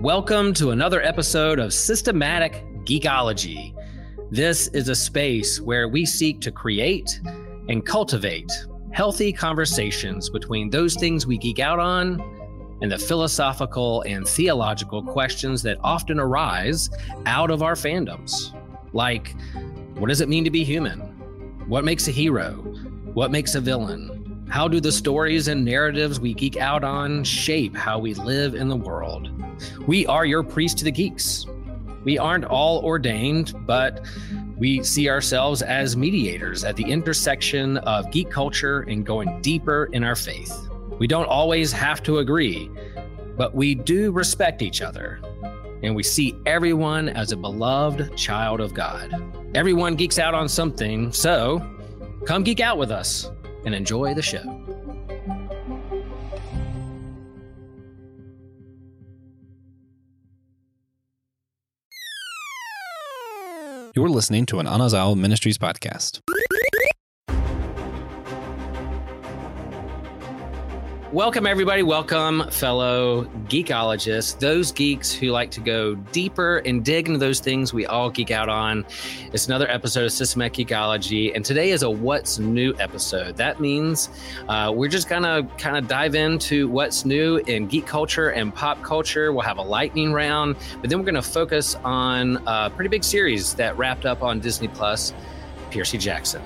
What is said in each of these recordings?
Welcome to another episode of Systematic Geekology. This is a space where we seek to create and cultivate healthy conversations between those things we geek out on and the philosophical and theological questions that often arise out of our fandoms. Like, what does it mean to be human? What makes a hero? What makes a villain? How do the stories and narratives we geek out on shape how we live in the world? We are your priest to the geeks. We aren't all ordained, but we see ourselves as mediators at the intersection of geek culture and going deeper in our faith. We don't always have to agree, but we do respect each other. And we see everyone as a beloved child of God. Everyone geeks out on something, so come geek out with us and enjoy the show. You're listening to an Anazao Ministries podcast. Welcome, everybody. Welcome, fellow geekologists, those geeks who like to go deeper and dig into those things we all geek out on. It's another episode of Systematic Geekology, and today is a What's New episode. That means uh, we're just to kind of dive into what's new in geek culture and pop culture. We'll have a lightning round, but then we're to focus on a pretty big series that wrapped up on Disney Plus Percy Jackson.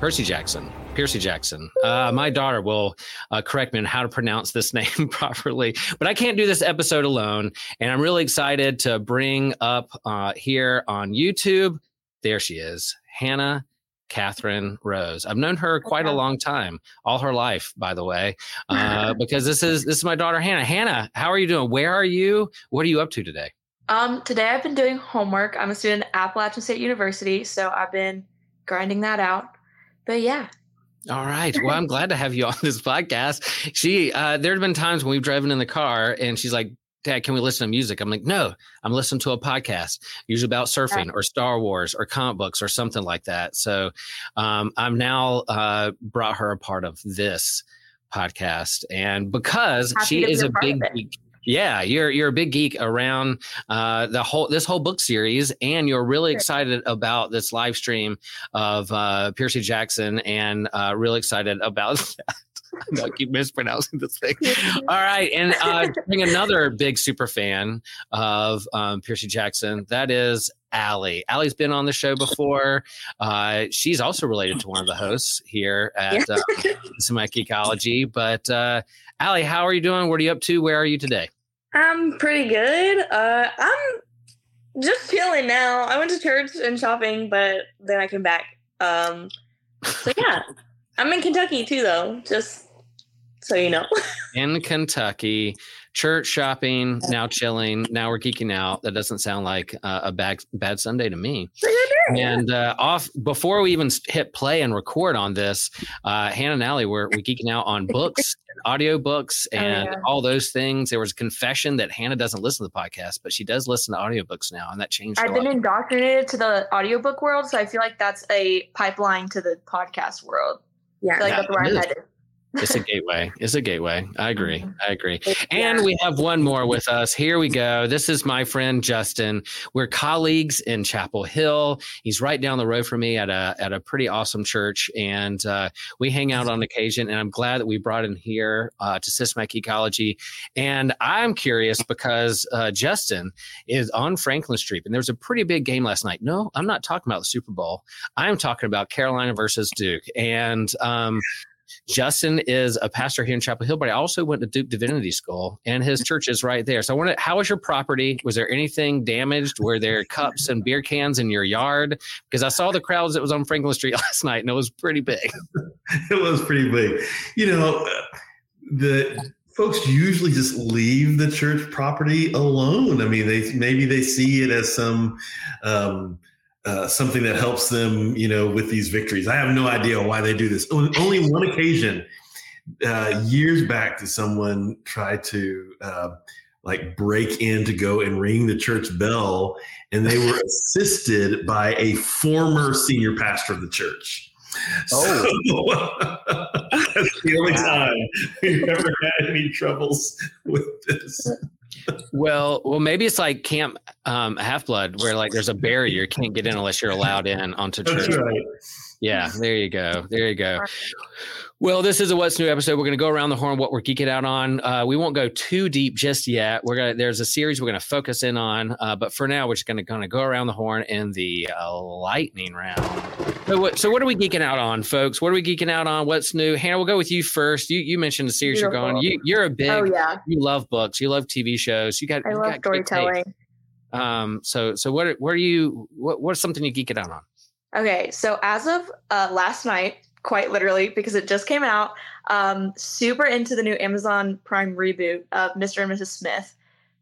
Percy Jackson. Percy Jackson. Uh, my daughter will uh, correct me on how to pronounce this name properly, but I can't do this episode alone. And I'm really excited to bring up uh, here on YouTube. There she is, Hannah Catherine Rose. I've known her quite a long time, all her life, by the way, uh, because this is this is my daughter Hannah. Hannah, how are you doing? Where are you? What are you up to today? Um, today I've been doing homework. I'm a student at Appalachian State University, so I've been grinding that out. But yeah, all right. Well, I'm glad to have you on this podcast. She, uh, there have been times when we've driven in the car and she's like, Dad, can we listen to music? I'm like, no, I'm listening to a podcast, usually about surfing or Star Wars or comic books or something like that. So um, I'm now uh, brought her a part of this podcast. And because Happy she is a big geek, yeah, you're you're a big geek around uh, the whole this whole book series, and you're really excited about this live stream of uh, Percy Jackson, and uh, really excited about that. I keep mispronouncing this thing. All right, and uh, bring another big super fan of um, Percy Jackson. That is Allie. Allie's been on the show before. Uh, she's also related to one of the hosts here at uh, Geekology. But uh, Allie, how are you doing? What are you up to? Where are you today? I'm pretty good. Uh, I'm just chilling now. I went to church and shopping, but then I came back. Um, so yeah, I'm in Kentucky too, though. Just so you know. in Kentucky, church shopping, now chilling, now we're geeking out. That doesn't sound like uh, a bad bad Sunday to me. And uh, off before we even hit play and record on this, uh, Hannah and Allie were we geeking out on books, audio books, oh, and oh, yeah. all those things. There was a confession that Hannah doesn't listen to the podcast, but she does listen to audiobooks now, and that changed. I've been indoctrinated to the audiobook world, so I feel like that's a pipeline to the podcast world. Yeah, like yeah, that's where I'm headed it's a gateway. It's a gateway. I agree. Mm-hmm. I agree. And we have one more with us. Here we go. This is my friend Justin. We're colleagues in Chapel Hill. He's right down the road from me at a at a pretty awesome church, and uh, we hang out on occasion. And I'm glad that we brought him here uh, to Systematic Geekology. And I'm curious because uh, Justin is on Franklin Street, and there was a pretty big game last night. No, I'm not talking about the Super Bowl. I'm talking about Carolina versus Duke, and um, Justin is a pastor here in Chapel Hill, but I also went to Duke Divinity School, and his church is right there. So I wanted, how was your property? Was there anything damaged? Were there cups and beer cans in your yard? Because I saw the crowds that was on Franklin Street last night, and it was pretty big. it was pretty big. You know, the folks usually just leave the church property alone. I mean, they maybe they see it as some. Um, uh, something that helps them, you know, with these victories. I have no idea why they do this. Only one occasion, uh, years back, did someone try to uh, like break in to go and ring the church bell, and they were assisted by a former senior pastor of the church. Oh. that's the only time we've ever had any troubles with this. Well, well, maybe it's like Camp um, Half Blood, where like there's a barrier you can't get in unless you're allowed in onto church. That's right. Yeah, there you go. There you go. Well, this is a What's New episode. We're going to go around the horn what we're geeking out on. Uh, we won't go too deep just yet. We're gonna there's a series we're going to focus in on, uh, but for now we're just going to kind of go around the horn in the uh, lightning round. So what, so what are we geeking out on, folks? What are we geeking out on? What's new? Hannah, we'll go with you first. You you mentioned the series you're going. You you're a big. Oh yeah, You love books. You love TV shows. You got. I you love got storytelling. Um. So so what are- what are you? What what's something you geeking out on? Okay, so as of uh, last night, quite literally, because it just came out, um, super into the new Amazon Prime reboot of Mr. and Mrs. Smith.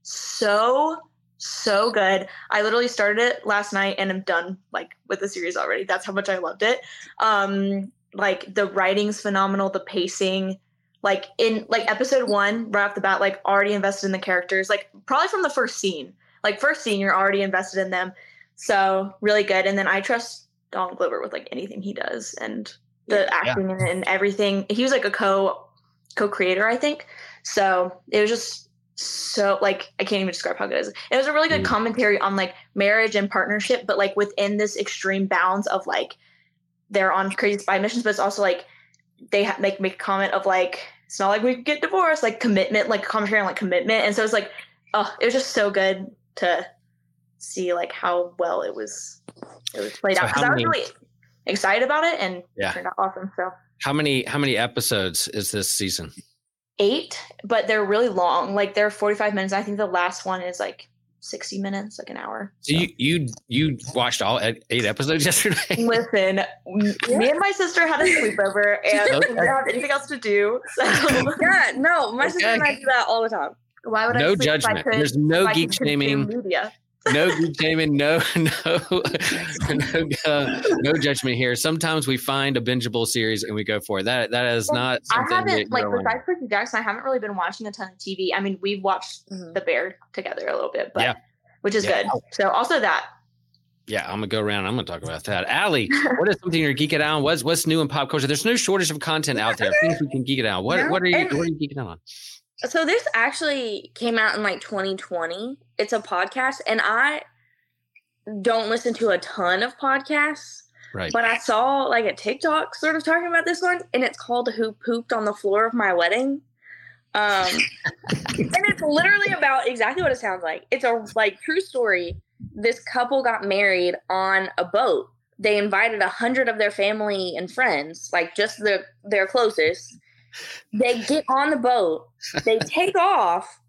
So, so good. I literally started it last night and I'm done like with the series already. That's how much I loved it. Um, like the writing's phenomenal, the pacing. Like in like episode one, right off the bat, like already invested in the characters. Like probably from the first scene. Like first scene, you're already invested in them. So really good. And then I trust Don Glover with like anything he does and the acting in it and everything. He was like a co co creator, I think. So it was just so like I can't even describe how good it is. It was a really good Mm. commentary on like marriage and partnership, but like within this extreme bounds of like they're on crazy spy missions, but it's also like they ha- make make a comment of like it's not like we get divorced, like commitment, like commentary on like commitment, and so it's like oh, it was just so good to see like how well it was it was played So out because I was really excited about it and Yeah. it turned out awesome. So How many how many episodes is this season? eight, but they're really long. Like they're forty five minutes. I think the last one is like sixty minutes, like an hour. So you you you watched all eight eight episodes yesterday? Listen, me and my sister had a sleepover and we didn't have anything else to do. So Yeah, no, my sister and I do that all the time. why would I No sleep if I judgment. couldn't- There's no if I geek shaming. Media. No geek shaming, no no no, uh, no judgment here. Sometimes we find a bingeable series and we go for it. That that is Well, not I something that haven't like you're besides Percy Jackson, I haven't really been watching a ton of TV. I mean, we've watched The Bear together a little bit, but Yeah. which is Yeah. good. So also that. Yeah, I'm gonna go around. I'm gonna talk about that. Allie, what is something you're geeking out on? What's what's new in pop culture? There's no shortage of content out there. Things we can geek it out. What Yeah, what are you and- what are you geeking out on? So this actually came out in like 2020. It's a podcast, and I don't listen to a ton of podcasts, Right. but I saw like a TikTok sort of talking about this one, and it's called "Who Pooped on the Floor of My Wedding." Um, and it's literally about exactly what it sounds like. It's a like true story. This couple got married on a boat. They invited a hundred of their family and friends, like just the their closest. They get on the boat. They take off.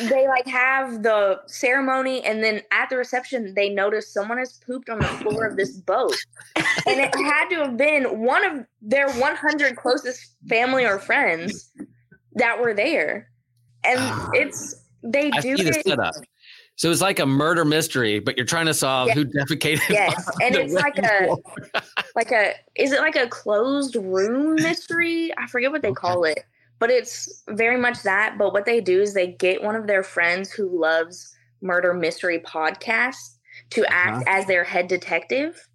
They like have the ceremony, and then at the reception, they notice someone has pooped on the floor of this boat, and it had to have been one of their 100 closest family or friends that were there. And Ah. it's they I do see the it- setup. So it's like a murder mystery, but you're trying to solve Yeah. who defecated. Yes, and it's like wedding a like a is it like a closed room mystery? I forget what they Okay. call it, but it's very much that. But what they do is they get one of their friends who loves murder mystery podcasts to act Uh-huh. as their head detective,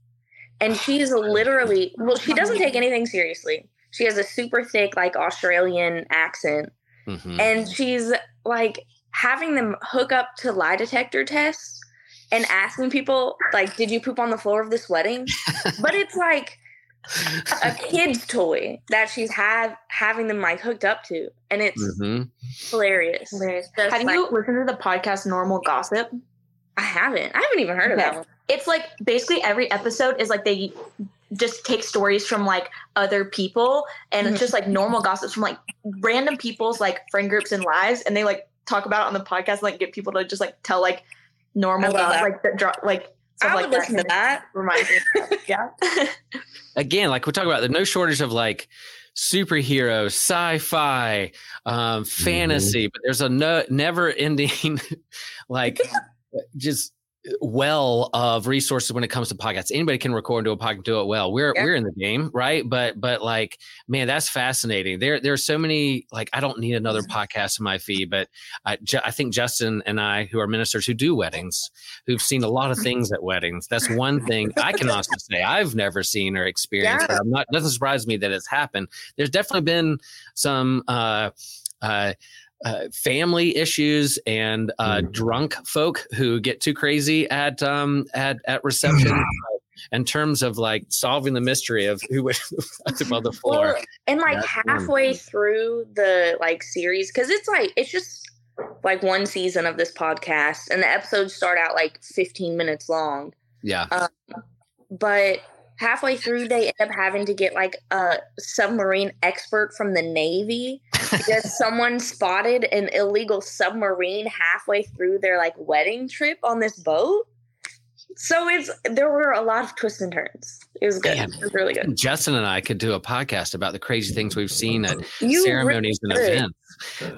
and she's literally well, she doesn't take anything seriously. She has a super thick like Australian accent, Mhm. and she's like having them hook up to lie detector tests and asking people like did you poop on the floor of this wedding but it's like a kid's toy that she's have having them like hooked up to and it's Mhm. hilarious Hilarious. Just Have like- you listened to the podcast Normal Gossip? i haven't i haven't even heard of Okay. that one It's like basically every episode is like they just take stories from like other people and Mhm. it's just like normal gossips from like random people's like friend groups and lives and they like talk about it on the podcast and like get people to just like tell like normal I love that. like the dro- like stuff i like would listen to that Reminds me. of stuff. yeah. Again, like we talk about, there's no shortage of like superhero, sci-fi, um, fantasy, but there's a no, never-ending, like, just well of resources when it comes to podcasts. Anybody can record do a podcast, do it well. We're Yeah. we're in the game, right? But but like, man, that's fascinating. There there are so many like I don't need another podcast in my feed, but I Ju- I think Justin and I, who are ministers who do weddings, who've seen a lot of things at weddings. That's one thing I can honestly say I've never seen or experienced. Yeah. But I'm not doesn't surprise me that it's happened. There's definitely been some. uh uh uh, family issues and uh, Mhm. drunk folk who get too crazy at um, at at reception. uh, in terms of like solving the mystery of who was above the floor. Well, and like That's halfway thing. through the like series, because it's like it's just like one season of this podcast, and the episodes start out like 15 minutes long. Yeah, But halfway through, they end up having to get like a submarine expert from the Navy because someone spotted an illegal submarine halfway through their like wedding trip on this boat. So it's there were a lot of twists and turns. It was good. Man. It was really good. Justin and I could do a podcast about the crazy things we've seen at You ceremonies and really could. events.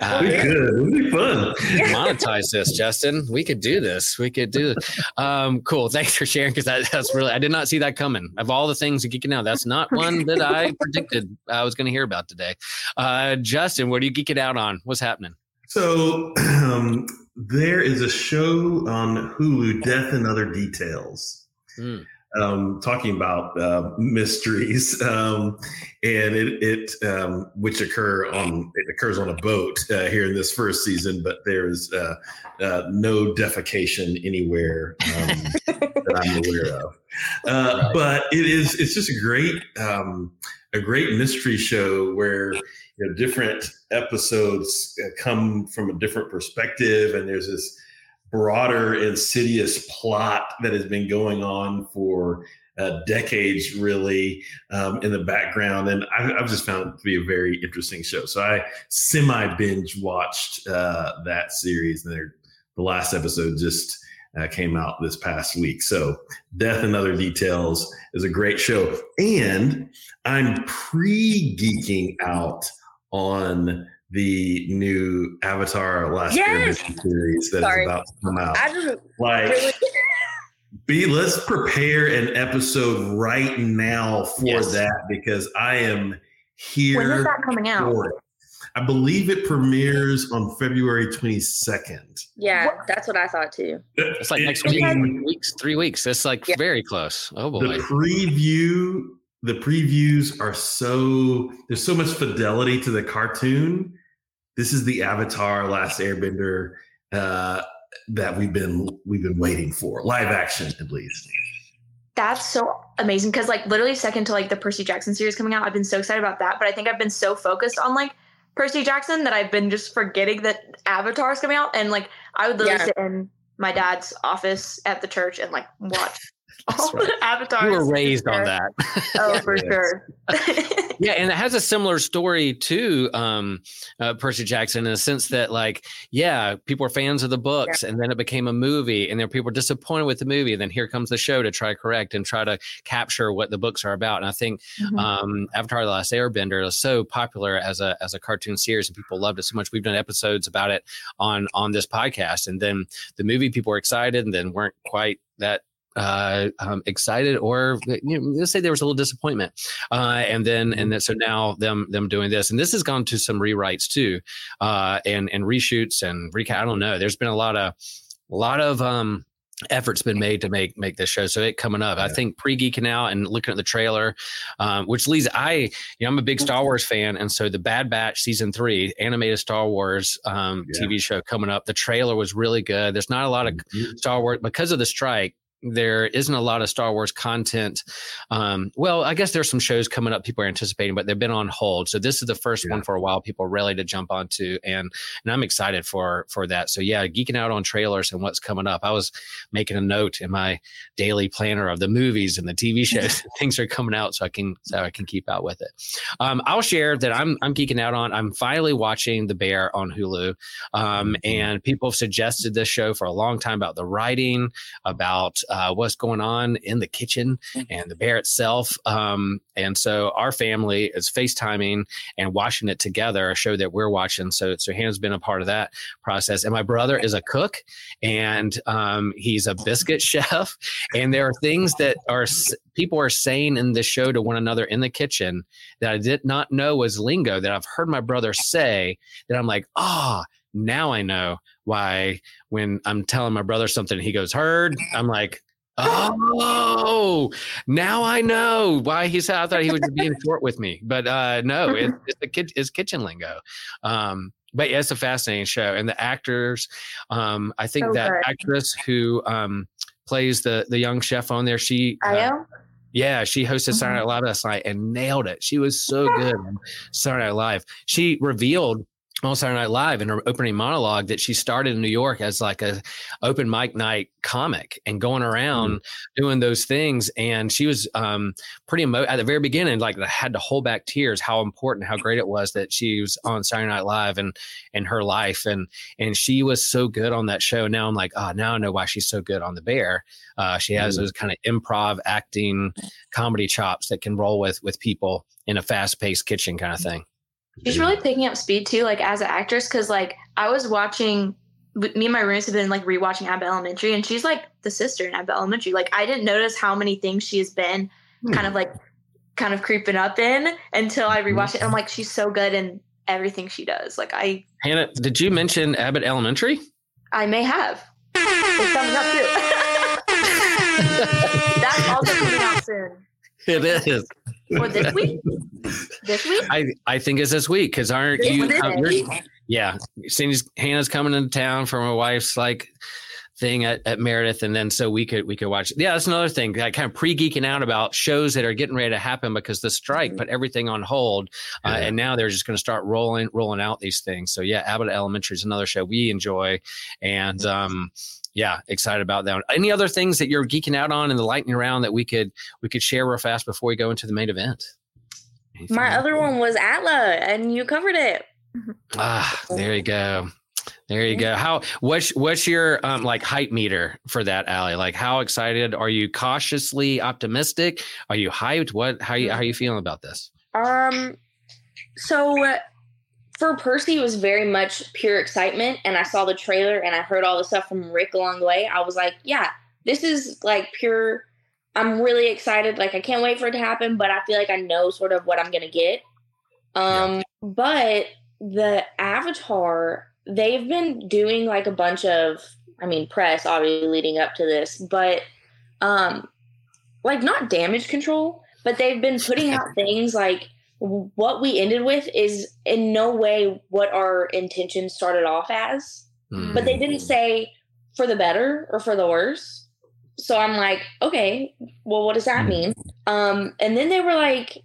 Uh, It'd be good. It'd be fun. monetize this, Justin. We could do this. We could do this. Um, cool. Thanks for sharing because that, that's really I did not see that coming. Of all the things you're geeking out, that's not one that I predicted I was going to hear about today. Uh, Justin, what are you geeking out on? What's happening? So um, there is a show on Hulu, Death and Other Details, Hmm. um, talking about uh, mysteries, um, and it, it um, which occur on it occurs on a boat uh, here in this first season, but there is uh, uh, no defecation anywhere um, that I'm aware of. Uh, Right. But it is it's just a great um, a great mystery show where you know different episodes come from a different perspective and there's this broader insidious plot that has been going on for uh, decades really um, in the background and I, i've just found it to be a very interesting show. So i semi binge watched uh, that series and the last episode just uh, came out this past week. So death and other details is a great show and i'm pre-geeking out on the new Avatar Last Yes! Airbender series that is Sorry. about to come out. I just Like, really be let's prepare an episode right now for Yes. that because I am here. when is that coming out? for it. I believe it premieres on February 22nd. Yeah, that's what I thought too. It's like next I week, mean, three weeks, three weeks. It's like Yeah. very close. Oh boy. the preview the previews are so there's so much fidelity to the cartoon this is the avatar last airbender uh that we've been we've been waiting for live action at least That's so amazing because like literally second to like the Percy Jackson series coming out, I've been so excited about that. But I think I've been so focused on like Percy Jackson that I've been just forgetting that Avatar is coming out. And like I would literally Yeah. sit in my dad's office at the church and like watch all right. the Avatar. You were raised on that. Oh, for sure. Yeah, and it has a similar story to um, uh, Percy Jackson in the sense that, like, yeah, people were fans of the books, and then it became a movie, and then people were disappointed with the movie, and then here comes the show to try to correct and try to capture what the books are about. And I think Mhm. um, Avatar: The Last Airbender is so popular as a as a cartoon series, and people loved it so much. We've done episodes about it on on this podcast, and then the movie people were excited, and then weren't quite that uh, um, excited, or you know, let's say there was a little disappointment, uh, and then and then so now them them doing this, and this has gone to some rewrites too, uh, and and reshoots and recap. I don't know. There's been a lot of a lot of um efforts been made to make make this show so it coming up i think pre-geeking out and looking at the trailer um, which leads i you know i'm a big star wars fan and so the bad batch season three animated star wars um, Yeah. tv show coming up the trailer was really good there's not a lot of Star Wars because of the strike. There isn't a lot of Star Wars content. Um, well, I guess there's some shows coming up people are anticipating, but they've been on hold. So this is the first one for a while. People ready to jump onto, and and I'm excited for for that. So yeah, geeking out on trailers and what's coming up. I was making a note in my daily planner of the movies and the TV shows. things are coming out, so I can so I can keep out with it. Um, I'll share that I'm I'm geeking out on. I'm finally watching The Bear on Hulu. Um, Mhm. and people have suggested this show for a long time about the writing, about uh, what's going on in the kitchen and the bear itself. Um, and so our family is FaceTiming and watching it together, a show that we're watching. So, so Hannah's been a part of that process. And my brother is a cook and um, he's a biscuit chef. And there are things that are people are saying in the show to one another in the kitchen that I did not know was lingo that I've heard my brother say that I'm like, ah, oh, now I know why when I'm telling my brother something, he goes, heard. I'm like, Oh, now I know why he said I thought he was being short with me, but uh, no, it, it's the kid, it's kitchen lingo. Um, but yeah, it's a fascinating show, and the actors. Um, I think so that good. actress who um, plays the the young chef on there, she. Uh, yeah, she hosted mm-hmm. Saturday Night Live last night and nailed it. She was so good on Saturday Night Live. She revealed on Saturday Night Live in her opening monologue that she started in New York as like a open mic night comic and going around mm-hmm. doing those things. And she was um, pretty emo- at the very beginning, like had to hold back tears. How important, how great it was that she was on Saturday Night Live and in her life, and and she was so good on that show. Now I'm like, oh, now I know why she's so good on The Bear. Uh, she has mm-hmm. those kind of improv acting comedy chops that can roll with with people in a fast paced kitchen kind of thing. She's really picking up speed too, like as an actress, because like I was watching. Me and my roommates have been like rewatching Abbott Elementary, and she's like the sister in Abbott Elementary. Like I didn't notice how many things she has been hmm. kind of like kind of creeping up in until I rewatched it. I'm like, she's so good in everything she does. Like I Hannah, did you mention Abbott Elementary? I may have. It's coming up too. That's also coming out soon. It is. Or this week? This week? I, I think it's this week because aren't this you? Yeah, Cindy's Hannah's coming into town for my wife's like thing at, at Meredith, and then so we could we could watch. Yeah, that's another thing. I kind of pre geeking out about shows that are getting ready to happen because the strike mm-hmm. put everything on hold, uh, yeah. and now they're just going to start rolling rolling out these things. So yeah, Abbott Elementary is another show we enjoy, and um, yeah, excited about that. One. Any other things that you're geeking out on in the lightning round that we could we could share real fast before we go into the main event? Anything My other one was Atla, and you covered it. Ah, there you go. There you go. How what's what's your um like hype meter for that Allie? Like how excited are you? Cautiously optimistic? Are you hyped? What how you how you feeling about this? Um so for Percy, it was very much pure excitement. And I saw the trailer and I heard all the stuff from Rick along the way. I was like, yeah, this is like pure. I'm really excited. Like, I can't wait for it to happen, but I feel like I know sort of what I'm going to get. Um, yeah. But the Avatar, they've been doing like a bunch of, I mean, press obviously leading up to this, but um, like not damage control, but they've been putting out things like what we ended with is in no way what our intention started off as. Mm. But they didn't say for the better or for the worse. So I'm like, okay, well, what does that mean? Um, and then they were like,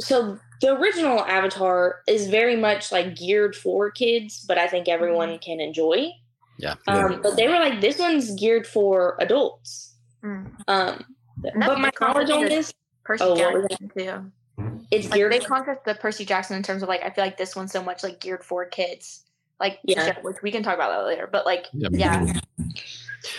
so the original Avatar is very much like geared for kids, but I think everyone mm-hmm. can enjoy. Yeah. Um, but they were like, this one's geared for adults. Mm. Um, but my knowledge on this. Percy oh, Jackson too. Mm-hmm. It's like geared. They contrast the Percy Jackson in terms of like I feel like this one's so much like geared for kids. Like yeah, which we can talk about that later. But like yeah. yeah.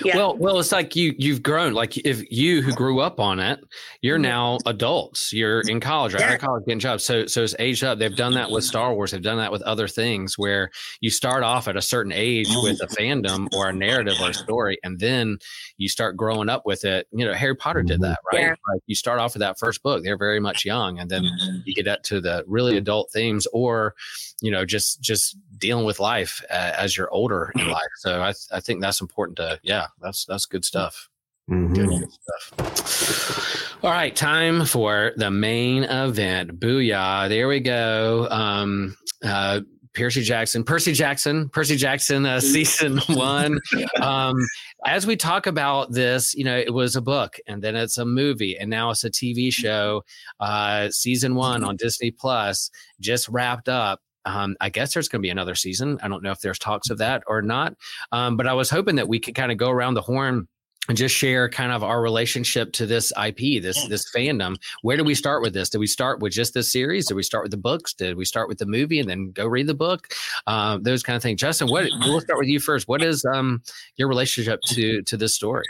Yeah. Well, well, it's like you you've grown. Like if you who grew up on it, you're mm-hmm. now adults. You're in college, right? Yeah. college, getting jobs. So so it's aged up. They've done that with Star Wars. They've done that with other things where you start off at a certain age with a fandom or a narrative or a story, and then you start growing up with it. You know, Harry Potter did that, right? Yeah. Like you start off with that first book. They're very much young, and then mm-hmm. you get up to the really adult themes, or you know, just just dealing with life uh, as you're older in life. So I I think that's important to yeah, that's that's good stuff. Mm-hmm. Good stuff. All right, time for the main event. Booyah! There we go. Um, uh, Percy Jackson, Percy Jackson, Percy Jackson, uh, season one. Um, as we talk about this, you know, it was a book, and then it's a movie, and now it's a TV show. Uh, season one on Disney Plus just wrapped up, um, I guess there's going to be another season. I don't know if there's talks of that or not. Um, but I was hoping that we could kind of go around the horn and just share kind of our relationship to this IP, this this fandom. Where do we start with this? Did we start with just this series? Did we start with the books? Did we start with the movie and then go read the book? Um, those kind of things. Justin, what we'll start with you first. What is um, your relationship to to this story?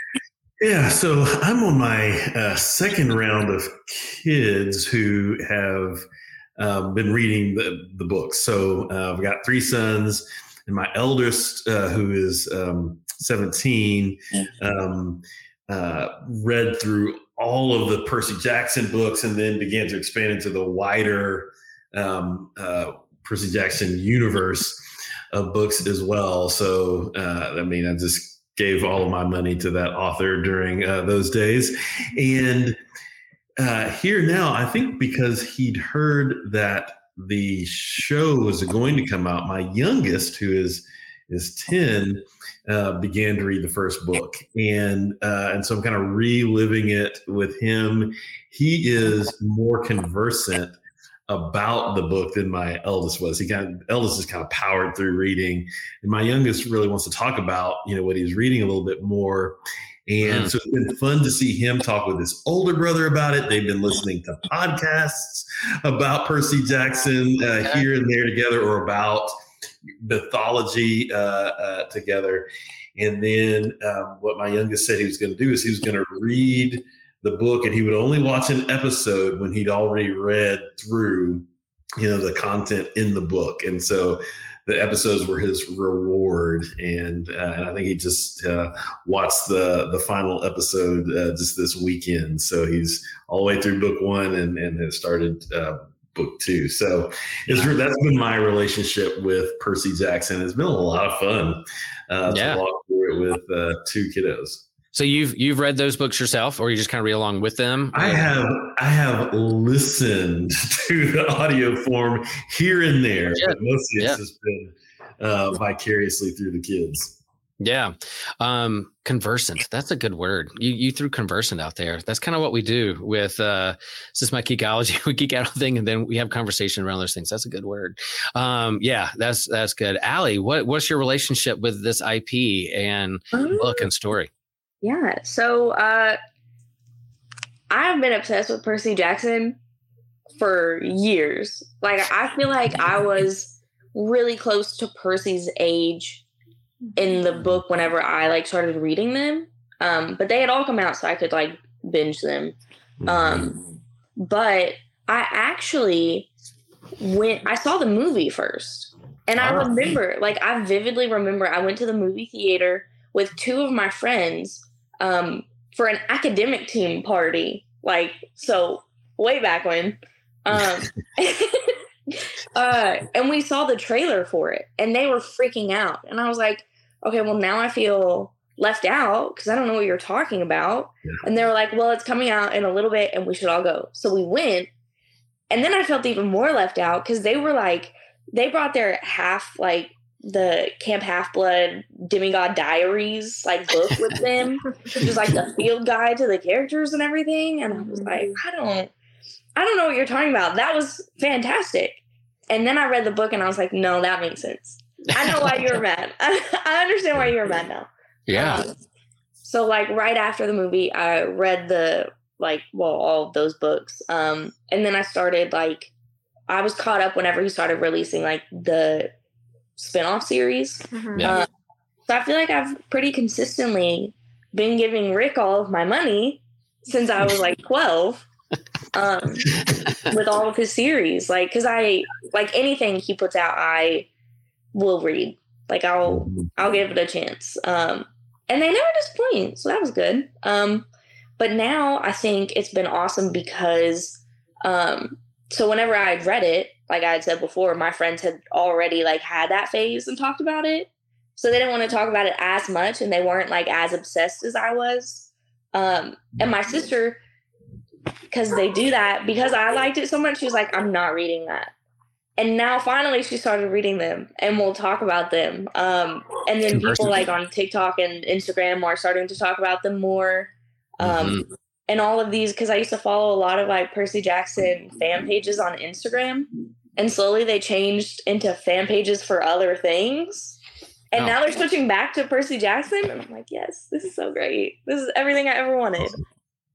Yeah, so I'm on my uh, second round of kids who have um, been reading the, the books. So uh, I've got three sons, and my eldest, uh, who is um, 17, um, uh, read through all of the Percy Jackson books and then began to expand into the wider um, uh, Percy Jackson universe of books as well. So, uh, I mean, I just gave all of my money to that author during uh, those days. And uh, here now, I think because he'd heard that the show was going to come out, my youngest, who is is 10, uh, began to read the first book. And uh, and so I'm kind of reliving it with him. He is more conversant about the book than my eldest was. He kind of eldest is kind of powered through reading, and my youngest really wants to talk about you know what he's reading a little bit more. And mm. so it's been fun to see him talk with his older brother about it. They've been listening to podcasts about Percy Jackson uh, here and there together, or about mythology uh, uh, together. And then um, what my youngest said he was going to do is he was going to read the book and he would only watch an episode when he'd already read through you know the content in the book and so the episodes were his reward. And, uh, and i think he just uh, watched the the final episode uh, just this weekend. So he's all the way through book one and and has started uh, book two. So it's that's been my relationship with percy jackson. It's been a lot of fun uh, yeah. to walk through it with uh, two kiddos so you've you've read those books yourself, or you just kind of read along with them? I have I have listened to the audio form here and there, yeah. but mostly yeah. it's just been uh, vicariously through the kids. Yeah. Um, conversant. That's a good word. You you threw conversant out there. That's kind of what we do with uh this is my geekology. we geek out on thing and then we have conversation around those things. That's a good word. Um, yeah, that's that's good. Allie, what what's your relationship with this IP and book and story? Yeah. So uh I've been obsessed with Percy Jackson for years. Like I feel like I was really close to Percy's age in the book whenever I like started reading them. Um, but they had all come out so I could like binge them. Um, but I actually went I saw the movie first. And I ah. remember, like I vividly remember I went to the movie theater with two of my friends um, for an academic team party. Like, so way back when. Um, uh, and we saw the trailer for it and they were freaking out. And I was like, okay, well, now I feel left out because I don't know what you're talking about. Yeah. And they were like, well, it's coming out in a little bit and we should all go. So we went. And then I felt even more left out because they were like, they brought their half like the Camp Half Blood Demigod Diaries like book with them, which is like the field guide to the characters and everything. And I was like, mm-hmm. I don't, I don't know what you're talking about. That was fantastic. And then I read the book and I was like, no, that makes sense. I know why you're mad. I, understand why you're mad now. Yeah. Um, so like right after the movie, I read the like well all of those books. Um, and then I started like I was caught up whenever he started releasing like the spinoff series. Mm-hmm. Yeah. Uh, so I feel like I've pretty consistently been giving Rick all of my money since I was like 12 um, with all of his series. Like, cause I like anything he puts out, I will read. Like I'll, I'll give it a chance. Um, and they never disappoint. So that was good. Um, but now I think it's been awesome because, um, so whenever I had read it, like I had said before, my friends had already like had that phase and talked about it. So they didn't want to talk about it as much and they weren't like as obsessed as I was. Um, and my sister, because they do that, because I liked it so much, she was like, I'm not reading that. And now finally she started reading them and we'll talk about them. Um, and then people like on TikTok and Instagram are starting to talk about them more. Um, mm-hmm and all of these because I used to follow a lot of like Percy Jackson fan pages on Instagram, and slowly they changed into fan pages for other things. And oh. now they're switching back to Percy Jackson, and I'm like, yes, this is so great. This is everything I ever wanted.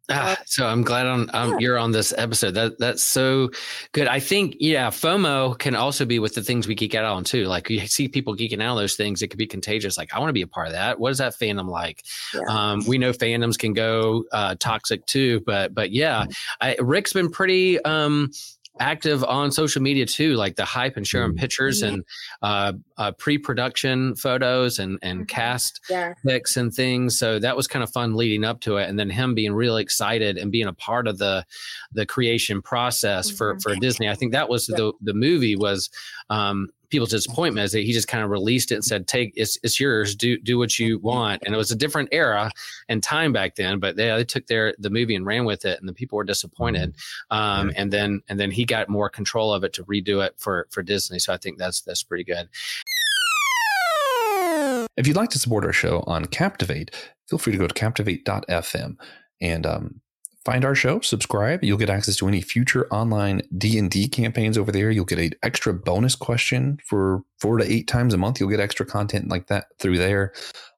Ah, so I'm glad on um, yeah. you're on this episode. That that's so good. I think yeah, FOMO can also be with the things we geek out on too. Like you see people geeking out on those things, it could be contagious. Like I want to be a part of that. What is that fandom like? Yeah. Um, we know fandoms can go uh, toxic too, but but yeah, I, Rick's been pretty um, active on social media too, like the hype and sharing mm-hmm. pictures and uh, uh, pre-production photos and and mm-hmm. cast yeah. pics and things. So that was kind of fun leading up to it, and then him being really excited and being a part of the the creation process mm-hmm. for for Disney. I think that was yeah. the the movie was um, people's disappointment is that he just kind of released it and said, "Take it's it's yours. Do do what you want." And it was a different era and time back then, but they, they took their the movie and ran with it, and the people were disappointed. Um, and then and then he got more control of it to redo it for for Disney. So I think that's that's pretty good. If you'd like to support our show on Captivate, feel free to go to captivate.fm and um, find our show, subscribe. You'll get access to any future online D&D campaigns over there. You'll get an extra bonus question for four to eight times a month. You'll get extra content like that through there.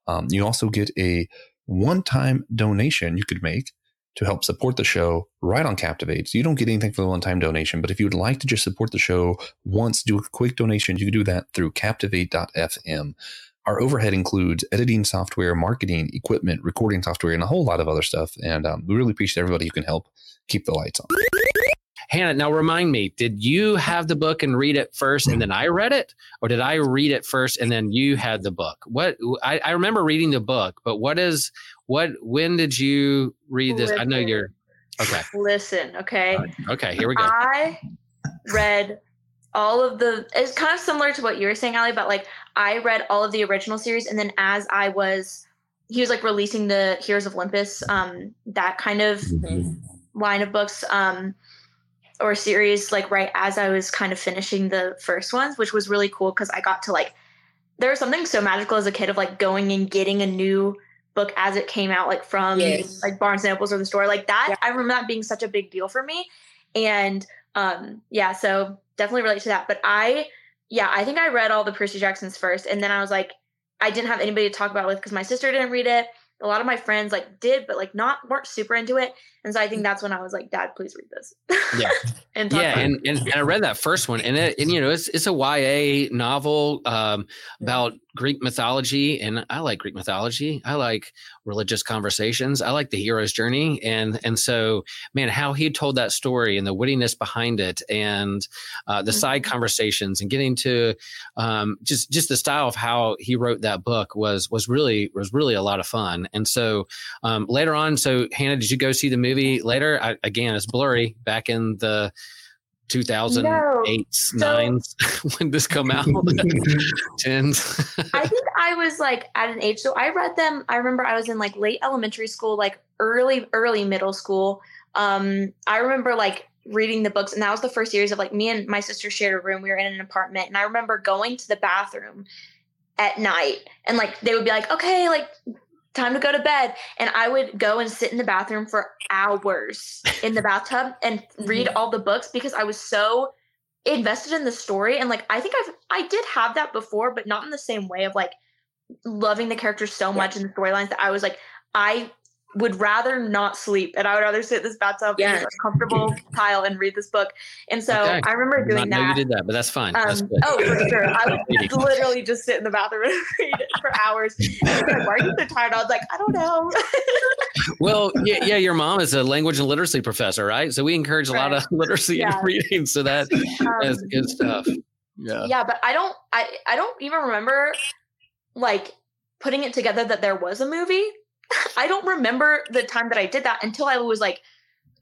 Um, you also get a one-time donation you could make to help support the show right on Captivate. So you don't get anything for the one-time donation, but if you would like to just support the show once, do a quick donation, you can do that through captivate.fm. Our overhead includes editing software, marketing, equipment, recording software, and a whole lot of other stuff. And um, we really appreciate everybody who can help keep the lights on. Hannah, now remind me, did you have the book and read it first and then I read it? Or did I read it first and then you had the book? What I, I remember reading the book, but what is what when did you read this? Listen. I know you're okay. Listen, okay. Right. Okay, here we go. I read all of the it's kind of similar to what you were saying, Allie, but like I read all of the original series, and then as I was, he was like releasing the Heroes of Olympus, um, that kind of mm-hmm. line of books, um, or series, like right as I was kind of finishing the first ones, which was really cool because I got to like, there was something so magical as a kid of like going and getting a new book as it came out, like from yes. like Barnes and Nobles or the store, like that. Yeah. I remember that being such a big deal for me, and um, yeah, so definitely relate to that. But I, yeah, I think I read all the Percy Jacksons first, and then I was like, I didn't have anybody to talk about with because my sister didn't read it. A lot of my friends like did, but like not weren't super into it. And so I think that's when I was like, Dad, please read this. Yeah. and yeah, and, and, and I read that first one, and it and you know it's it's a YA novel um, about Greek mythology, and I like Greek mythology. I like religious conversations. I like the hero's journey, and and so man, how he told that story and the wittiness behind it, and uh, the mm-hmm. side conversations, and getting to um, just just the style of how he wrote that book was was really was really a lot of fun. And so um, later on, so Hannah, did you go see the movie later? I, again, it's blurry. Back in the 2008 no. nines when this come out 10s i think i was like at an age so i read them i remember i was in like late elementary school like early early middle school um i remember like reading the books and that was the first series of like me and my sister shared a room we were in an apartment and i remember going to the bathroom at night and like they would be like okay like time to go to bed. And I would go and sit in the bathroom for hours in the bathtub and read mm-hmm. all the books because I was so invested in the story. And like, I think I've, I did have that before, but not in the same way of like loving the characters so much in the storylines that I was like, I would rather not sleep and I would rather sit in this bathtub yeah. in a comfortable tile and read this book. And so okay. I remember doing that. you did that, but that's fine. Um, that's oh, for sure. I would literally just sit in the bathroom and read it for hours. Like, Why are you so tired? I was like, I don't know. well, yeah, yeah, your mom is a language and literacy professor, right? So we encourage a right. lot of literacy yeah. and reading. So that um, is good stuff. Yeah. Yeah, but I don't I, I don't even remember like putting it together that there was a movie I don't remember the time that I did that until I was like,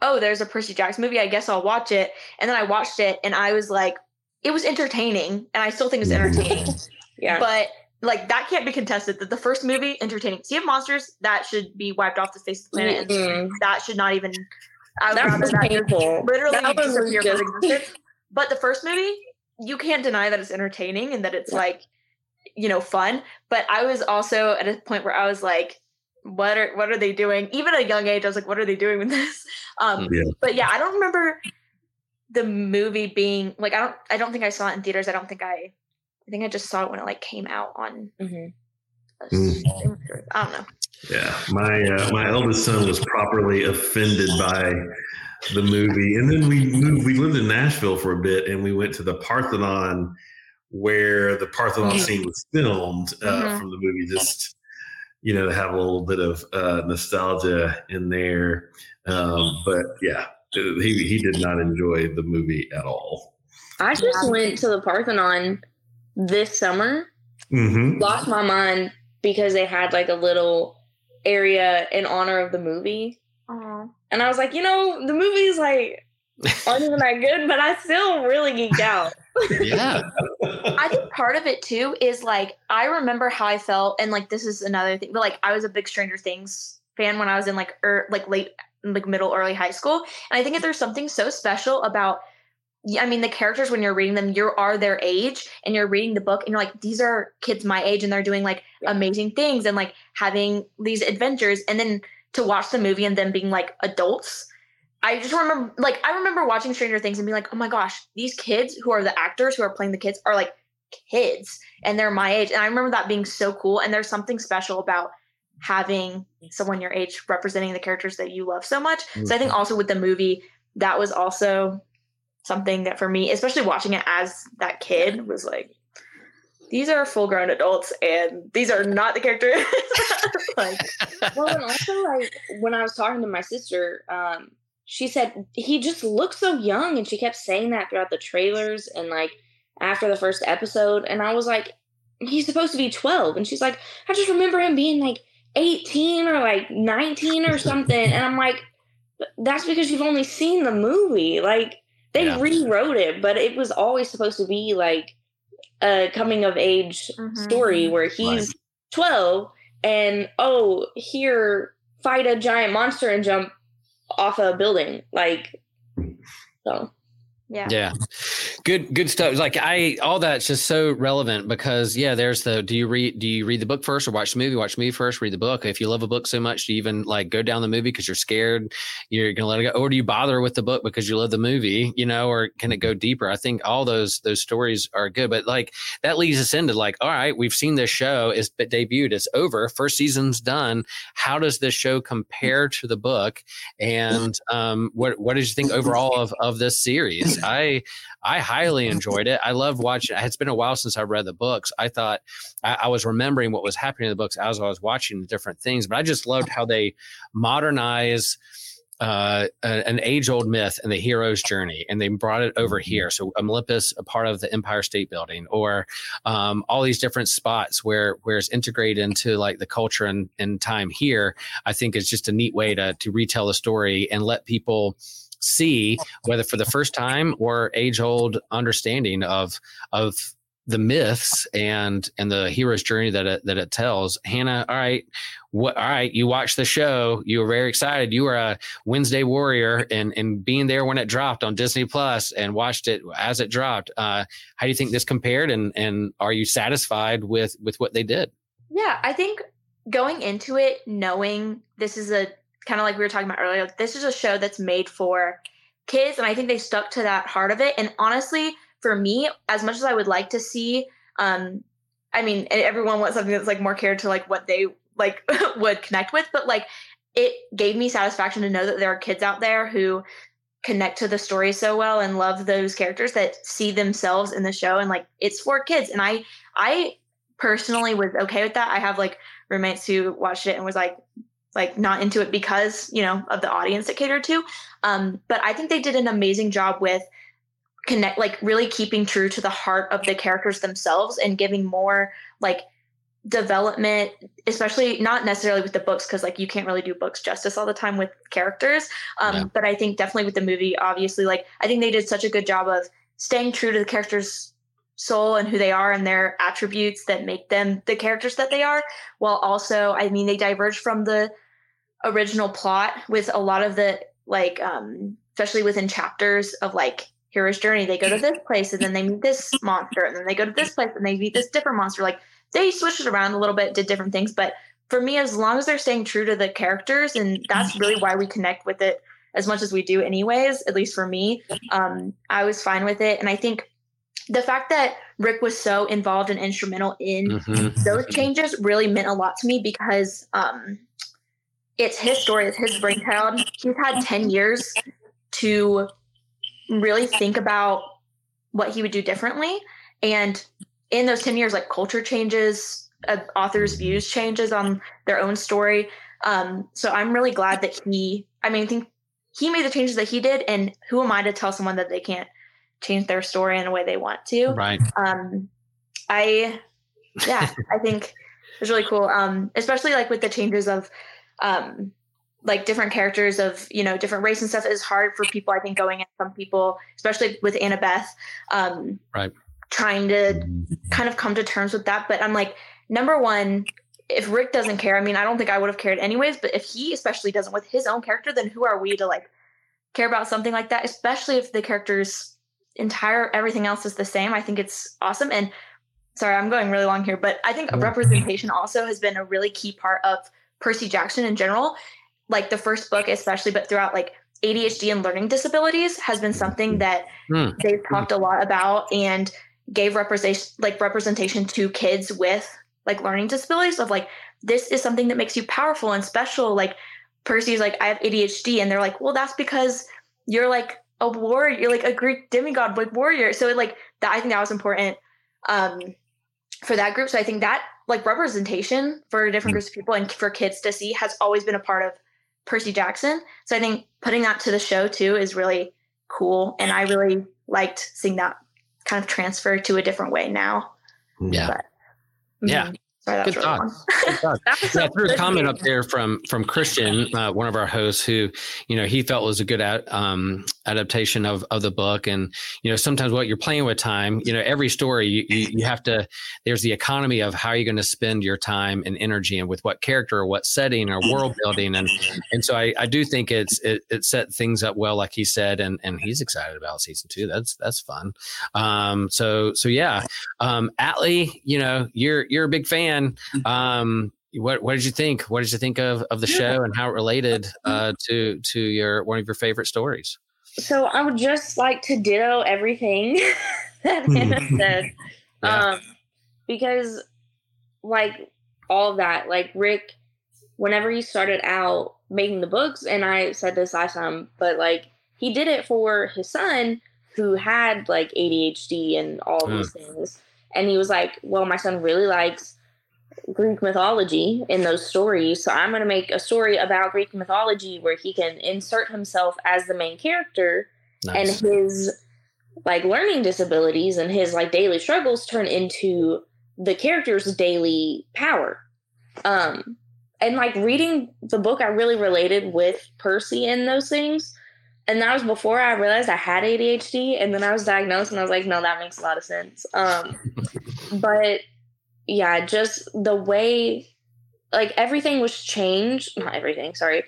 oh, there's a Percy Jackson movie. I guess I'll watch it. And then I watched it and I was like, it was entertaining. And I still think it's entertaining. yeah. But like that can't be contested that the first movie entertaining sea of monsters that should be wiped off the face of the planet mm-hmm. that should not even I would that was that painful literally that was disappear from existence but the first movie you can't deny that it's entertaining and that it's yeah. like you know fun but i was also at a point where i was like what are what are they doing? Even at a young age, I was like, what are they doing with this? Um, yeah. But yeah, I don't remember the movie being like I don't I don't think I saw it in theaters. I don't think I I think I just saw it when it like came out on mm-hmm. Mm. I don't know. Yeah, my uh, my eldest son was properly offended by the movie, and then we moved. We lived in Nashville for a bit, and we went to the Parthenon, where the Parthenon mm-hmm. scene was filmed uh, mm-hmm. from the movie. Just you know, to have a little bit of uh, nostalgia in there. Um, but yeah, he he did not enjoy the movie at all. I just went to the Parthenon this summer. Mm-hmm. Lost my mind because they had like a little area in honor of the movie. Aww. And I was like, you know, the movie's like aren't even that good, but I still really geeked out. Yeah. I think part of it too is like I remember how I felt, and like this is another thing, but like I was a big Stranger Things fan when I was in like er, like late like middle early high school, and I think that there's something so special about. I mean, the characters when you're reading them, you are their age, and you're reading the book, and you're like, these are kids my age, and they're doing like yeah. amazing things and like having these adventures, and then to watch the movie and then being like adults I just remember, like, I remember watching Stranger Things and being like, oh my gosh, these kids who are the actors who are playing the kids are like kids and they're my age. And I remember that being so cool. And there's something special about having someone your age representing the characters that you love so much. Mm-hmm. So I think mm-hmm. also with the movie, that was also something that for me, especially watching it as that kid, was like, these are full grown adults and these are not the characters. like, well, and also like when I was talking to my sister, um, she said he just looks so young and she kept saying that throughout the trailers and like after the first episode and i was like he's supposed to be 12 and she's like i just remember him being like 18 or like 19 or something and i'm like that's because you've only seen the movie like they yeah. rewrote it but it was always supposed to be like a coming of age mm-hmm. story where he's right. 12 and oh here fight a giant monster and jump off a building. Like, so yeah. Yeah. Good good stuff. Like i all that's just so relevant because yeah there's the do you read do you read the book first or watch the movie? Watch the movie first read the book. If you love a book so much do you even like go down the movie because you're scared you're gonna let it go? Or do you bother with the book because you love the movie you know or can it go deeper? I think all those those stories are good but like that leads us into like all right we've seen this show it's debuted it's over first season's done. How does this show compare to the book? And um what what did you think overall of of this series I I highly enjoyed it. I loved watching. It's been a while since I read the books. I thought I, I, was remembering what was happening in the books as I was watching the different things, but I just loved how they modernize uh, an age old myth and the hero's journey, and they brought it over mm-hmm. here. So Olympus, a part of the Empire State Building, or um, all these different spots where where it's integrated into like the culture and, and time here. I think is just a neat way to to retell the story and let people see whether for the first time or age old understanding of of the myths and and the hero's journey that it that it tells. Hannah, all right, what all right, you watched the show, you were very excited. You were a Wednesday warrior and and being there when it dropped on Disney Plus and watched it as it dropped. Uh, how do you think this compared and and are you satisfied with with what they did? Yeah, I think going into it knowing this is a kind of like we were talking about earlier, this is a show that's made for kids. And I think they stuck to that heart of it. And honestly, for me, as much as I would like to see, um, I mean, everyone wants something that's like more cared to like what they like would connect with, but like it gave me satisfaction to know that there are kids out there who connect to the story so well and love those characters that see themselves in the show and like it's for kids and i i personally was okay with that i have like roommates who watched it and was like like not into it because you know of the audience it catered to um, but i think they did an amazing job with connect like really keeping true to the heart of the characters themselves and giving more like development especially not necessarily with the books because like you can't really do books justice all the time with characters um, yeah. but i think definitely with the movie obviously like i think they did such a good job of staying true to the characters soul and who they are and their attributes that make them the characters that they are while also i mean they diverge from the original plot with a lot of the like um especially within chapters of like hero's journey they go to this place and then they meet this monster and then they go to this place and they meet this different monster like they switched it around a little bit did different things but for me as long as they're staying true to the characters and that's really why we connect with it as much as we do anyways at least for me um i was fine with it and i think the fact that Rick was so involved and instrumental in Mhm. those changes really meant a lot to me because um, it's his story, it's his brainchild. He's had 10 years to really think about what he would do differently. And in those 10 years, like culture changes, uh, authors' views changes on their own story. Um, so I'm really glad that he, I mean, I think he made the changes that he did. And who am I to tell someone that they can't change their story in a way they want to? Right. um i yeah i think it's really cool um especially like with the changes of um like different characters of you know different race and stuff is hard for people i think going in some people especially with annabeth um Right. trying to kind of come to terms with that. But i'm like number one if rick doesn't care i mean i don't think i would have cared anyways but if he especially doesn't with his own character then who are we to like care about something like that? Especially if the character's entire everything else is the same i think it's awesome. And sorry i'm going really long here but i think representation also has been a really key part of percy jackson in general like the first book especially but throughout like adhd and learning disabilities has been something that Hmm. they've talked a lot about and gave representation like representation to kids with like learning disabilities of like this is something that makes you powerful and special. Like percy's like i have adhd and they're like well that's because you're like a warrior you're like a greek demigod like warrior. So it, like that i think that was important. Um for that group so i think that like representation for different groups of people and for kids to see has always been a part of percy jackson so i think putting that to the show too is really cool and i really liked seeing that kind of transfer to a different way now Yeah. but Yeah. mhm. sorry that Good was really thought. long. That was Yeah, I threw a comment up there from from Christian, uh, one of our hosts, who you know he felt was a good ad, um, adaptation of of the book. And you know sometimes what you're playing with time, you know every story you you, you have to. There's the economy of how you're going to spend your time and energy, and with what character or what setting or world building, and and so I, I do think it's it, it set things up well, like he said, and and he's excited about season two. That's that's fun. Um, so so yeah, um, Allie, you know you're you're a big fan. Um, what what did you think? What did you think of of the show and how it related uh, to to your one of your favorite stories? So I would just like to ditto everything that Hannah said. Yeah. Um, because like all that, like Rick, whenever he started out making the books, and I said this last time, but like he did it for his son who had like ADHD and all Mm. these things. And he was like, Well, my son really likes Greek mythology in those stories. So I'm going to make a story about Greek mythology where he can insert himself as the main character Nice. and his like learning disabilities and his like daily struggles turn into the character's daily power. Um and like reading the book I really related with Percy in those things. And that was before I realized I had ADHD and then I was diagnosed and I was like no that makes a lot of sense. Um but yeah, just the way like everything was changed, not everything, sorry.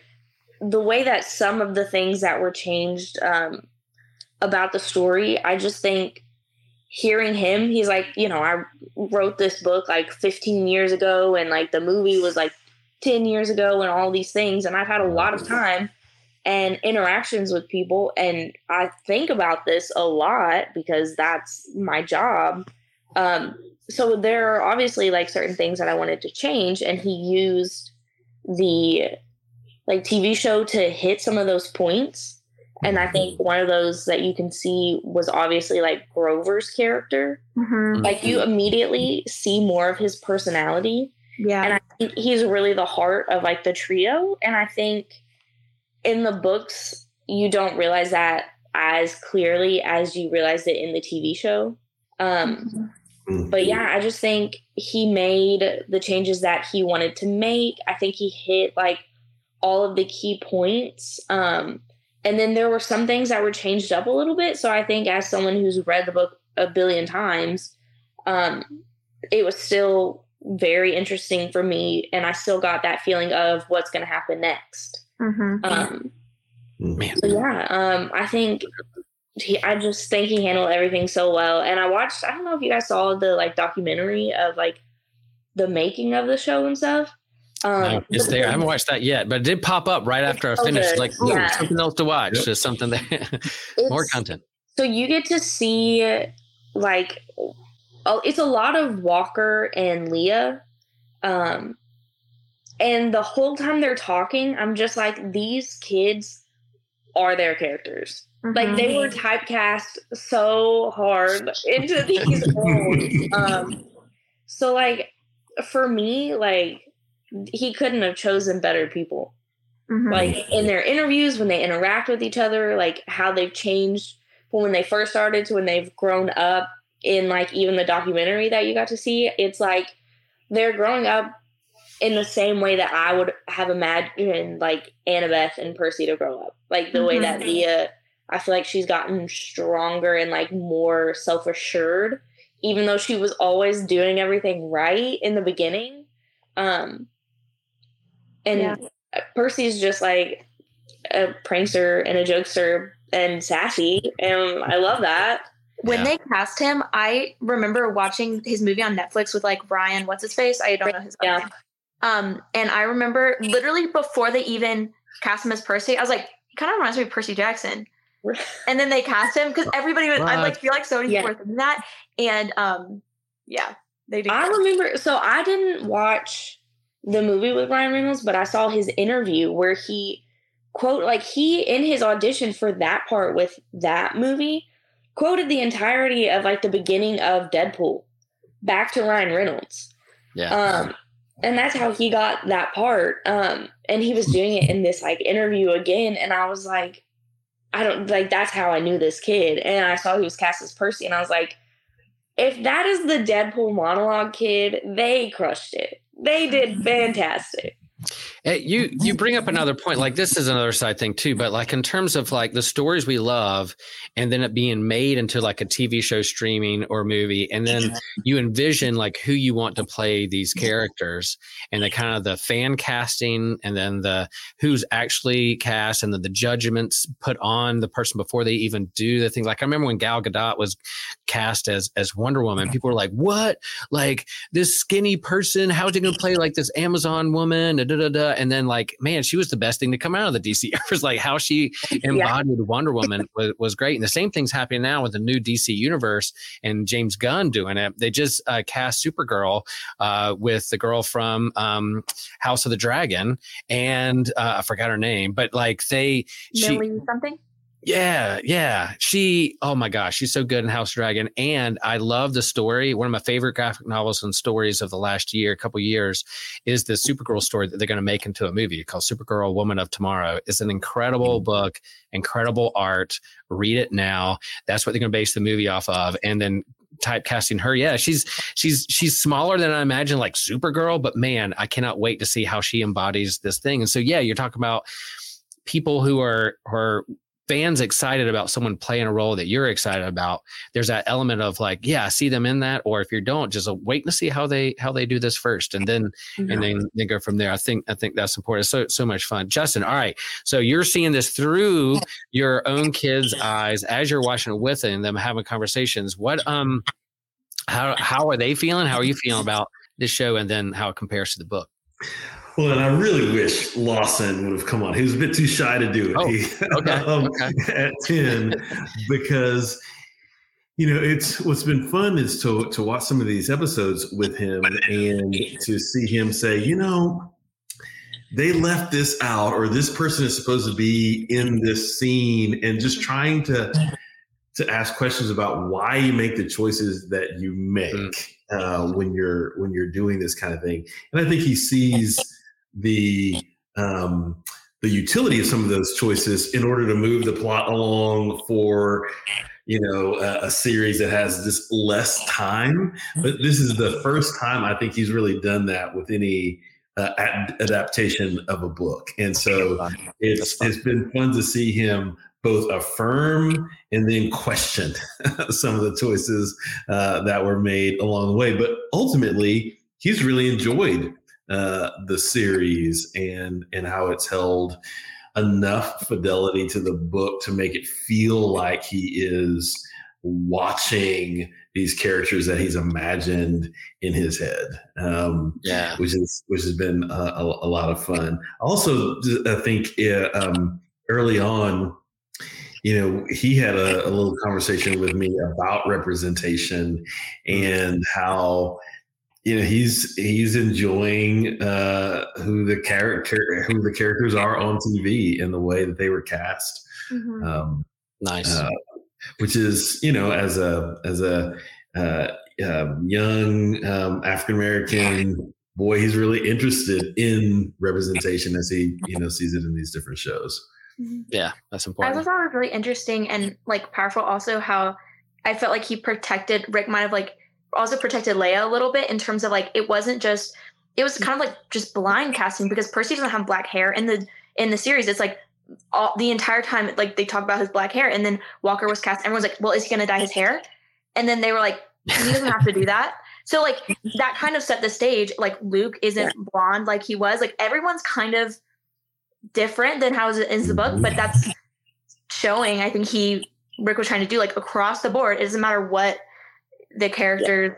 The way that some of the things that were changed um about the story, I just think hearing him, he's like, you know, I wrote this book like 15 years ago and like the movie was like 10 years ago and all these things and I've had a lot of time and interactions with people and I think about this a lot because that's my job. Um so there are obviously like certain things that I wanted to change and he used the like TV show to hit some of those points and I think one of those that you can see was obviously like Grover's character. Mhm. Like you immediately see more of his personality. yeah And I think he's really the heart of like the trio. And I think in the books, you don't realize that as clearly as you realized it in the TV show. Um, But yeah, I just think he made the changes that he wanted to make. I think he hit like all of the key points. Um, and then there were some things that were changed up a little bit. So I think as someone who's read the book a billion times, um, it was still very interesting for me. And I still got that feeling of what's going to happen next. Mhm. Um, Man, so yeah, um, I think he, I just think he handled everything so well. And I watched, I don't know if you guys saw the like documentary of like the making of the show and stuff. Um, no, it's there. I haven't watched that yet, but it did pop up right after I so finished. good. Like, ooh, Yeah. something else to watch. Yep. Just something that more content. So you get to see like oh, it's a lot of Walker and Leah. Um, and the whole time they're talking, I'm just like, these kids are their characters. Like they were Mm-hmm. typecast so hard into these roles. Um, so like for me, like he couldn't have chosen better people. Mhm. Like in their interviews, when they interact with each other, like how they've changed from when they first started to when they've grown up. In like even the documentary that you got to see, it's like they're growing up in the same way that I would have imagined like Annabeth and Percy to grow up. Like the way that Mhm. Leah, I feel like she's gotten stronger and like more self assured, even though she was always doing everything right in the beginning. Um, and Yeah. Percy's just like a prankster and a jokester and sassy, and I love that. when Yeah. they cast him, I remember watching his movie on Netflix with like Brian, what's his face? I don't know his Yeah. name. Um, and I remember literally before they even cast him as Percy, I was like, he kind of reminds me of Percy Jackson. And then they cast him because everybody was. I like What? feel like so many Yeah. people were that, and um, yeah, they did. I remember. So I didn't watch the movie with Ryan Reynolds, but I saw his interview where he quote like he in his audition for that part with that movie quoted the entirety of like the beginning of Deadpool back to Ryan Reynolds. Yeah. Um, and that's how he got that part. Um, and he was doing it in this like interview again, and I was like, I don't like that's how I knew this kid. And I saw he was cast as Percy, and I was like, if that is the Deadpool monologue kid, they crushed it. They did fantastic. Hey, you you bring up another point. Like this is another side thing too, but like in terms of like the stories we love, and then it being made into like a TV show, streaming or movie, and then you envision like who you want to play these characters, and the kind of the fan casting, and then the who's actually cast, and then the judgments put on the person before they even do the thing. Like I remember when Gal Gadot was cast as as Wonder Woman, people were like, "What? Like this skinny person? How's he going to play like this Amazon woman?" Da, da, da. And then like, man, she was the best thing to come out of the DC universe. like how she embodied Wonder Woman was, was great. And the same thing's happening now with the new DC universe and James Gunn doing it. They just uh, cast Supergirl uh, with the girl from um, House of the Dragon, and uh, I forgot her name, but like they she something. Yeah, yeah. She, oh my gosh, she's so good in House Dragon. And I love the story. One of my favorite graphic novels and stories of the last year, couple years, is the Supergirl story that they're going to make into a movie called Supergirl Woman of Tomorrow. It's an incredible mm-hmm. book, incredible art. Read it now. That's what they're going to base the movie off of. And then typecasting her. Yeah, she's she's she's smaller than I imagine, like Supergirl, but man, I cannot wait to see how she embodies this thing. And so yeah, you're talking about people who are are fans excited about someone playing a role that you're excited about there's that element of like yeah see them in that or if you don't just uh, wait to see how they how they do this first and then and then then go from there. I think i think that's important. So so much fun. Justin all right. So you're seeing this through your own kids eyes as you're watching it with them having conversations. What um how how are they feeling? How are you feeling about this show and then how it compares to the book Well, and I really wish Lawson would have come on. He was a bit too shy to do it. Oh, He- okay, um, okay. At 10, because, you know, it's what's been fun is to, to watch some of these episodes with him and to see him say, you know, they left this out, or this person is supposed to be in this scene, and just trying to to ask questions about why you make the choices that you make uh, when you're when you're doing this kind of thing. And I think he sees the um, the utility of some of those choices in order to move the plot along for you know a, a series that has just less time. But this is the first time I think he's really done that with any. Uh, ad- adaptation of a book, and so it's it's been fun to see him both affirm and then question some of the choices uh, that were made along the way. But ultimately, he's really enjoyed uh, the series and and how it's held enough fidelity to the book to make it feel like he is watching these characters that he's imagined in his head. Um, yeah which is which has been uh, a, a lot of fun. Also, I think uh, um, early on, you know, he had a, a little conversation with me about representation and how you know he's he's enjoying uh, who the character who the characters are on TV and the way that they were cast. Mhm. Um, Nice. uh, which is you know as a as a uh, uh, young um, African American boy, he's really interested in representation as he you know sees it in these different shows. yeah, that's I important. thought that was really interesting and like powerful. Also, how I felt like he protected Rick might have like also protected Leah a little bit in terms of like it wasn't just it was kind of like just blind casting because Percy doesn't have black hair in the in the series. It's like all the entire time like they talk about his black hair and then Walker was cast. Everyone's like, well, is he gonna dye his hair? And then they were like, he doesn't have to do that. So like that kind of set the stage. Like Luke isn't blonde like he was. Like everyone's kind of different than how it is in the book, but that's showing. I think he Rick was trying to do like across the board. It doesn't matter what the characters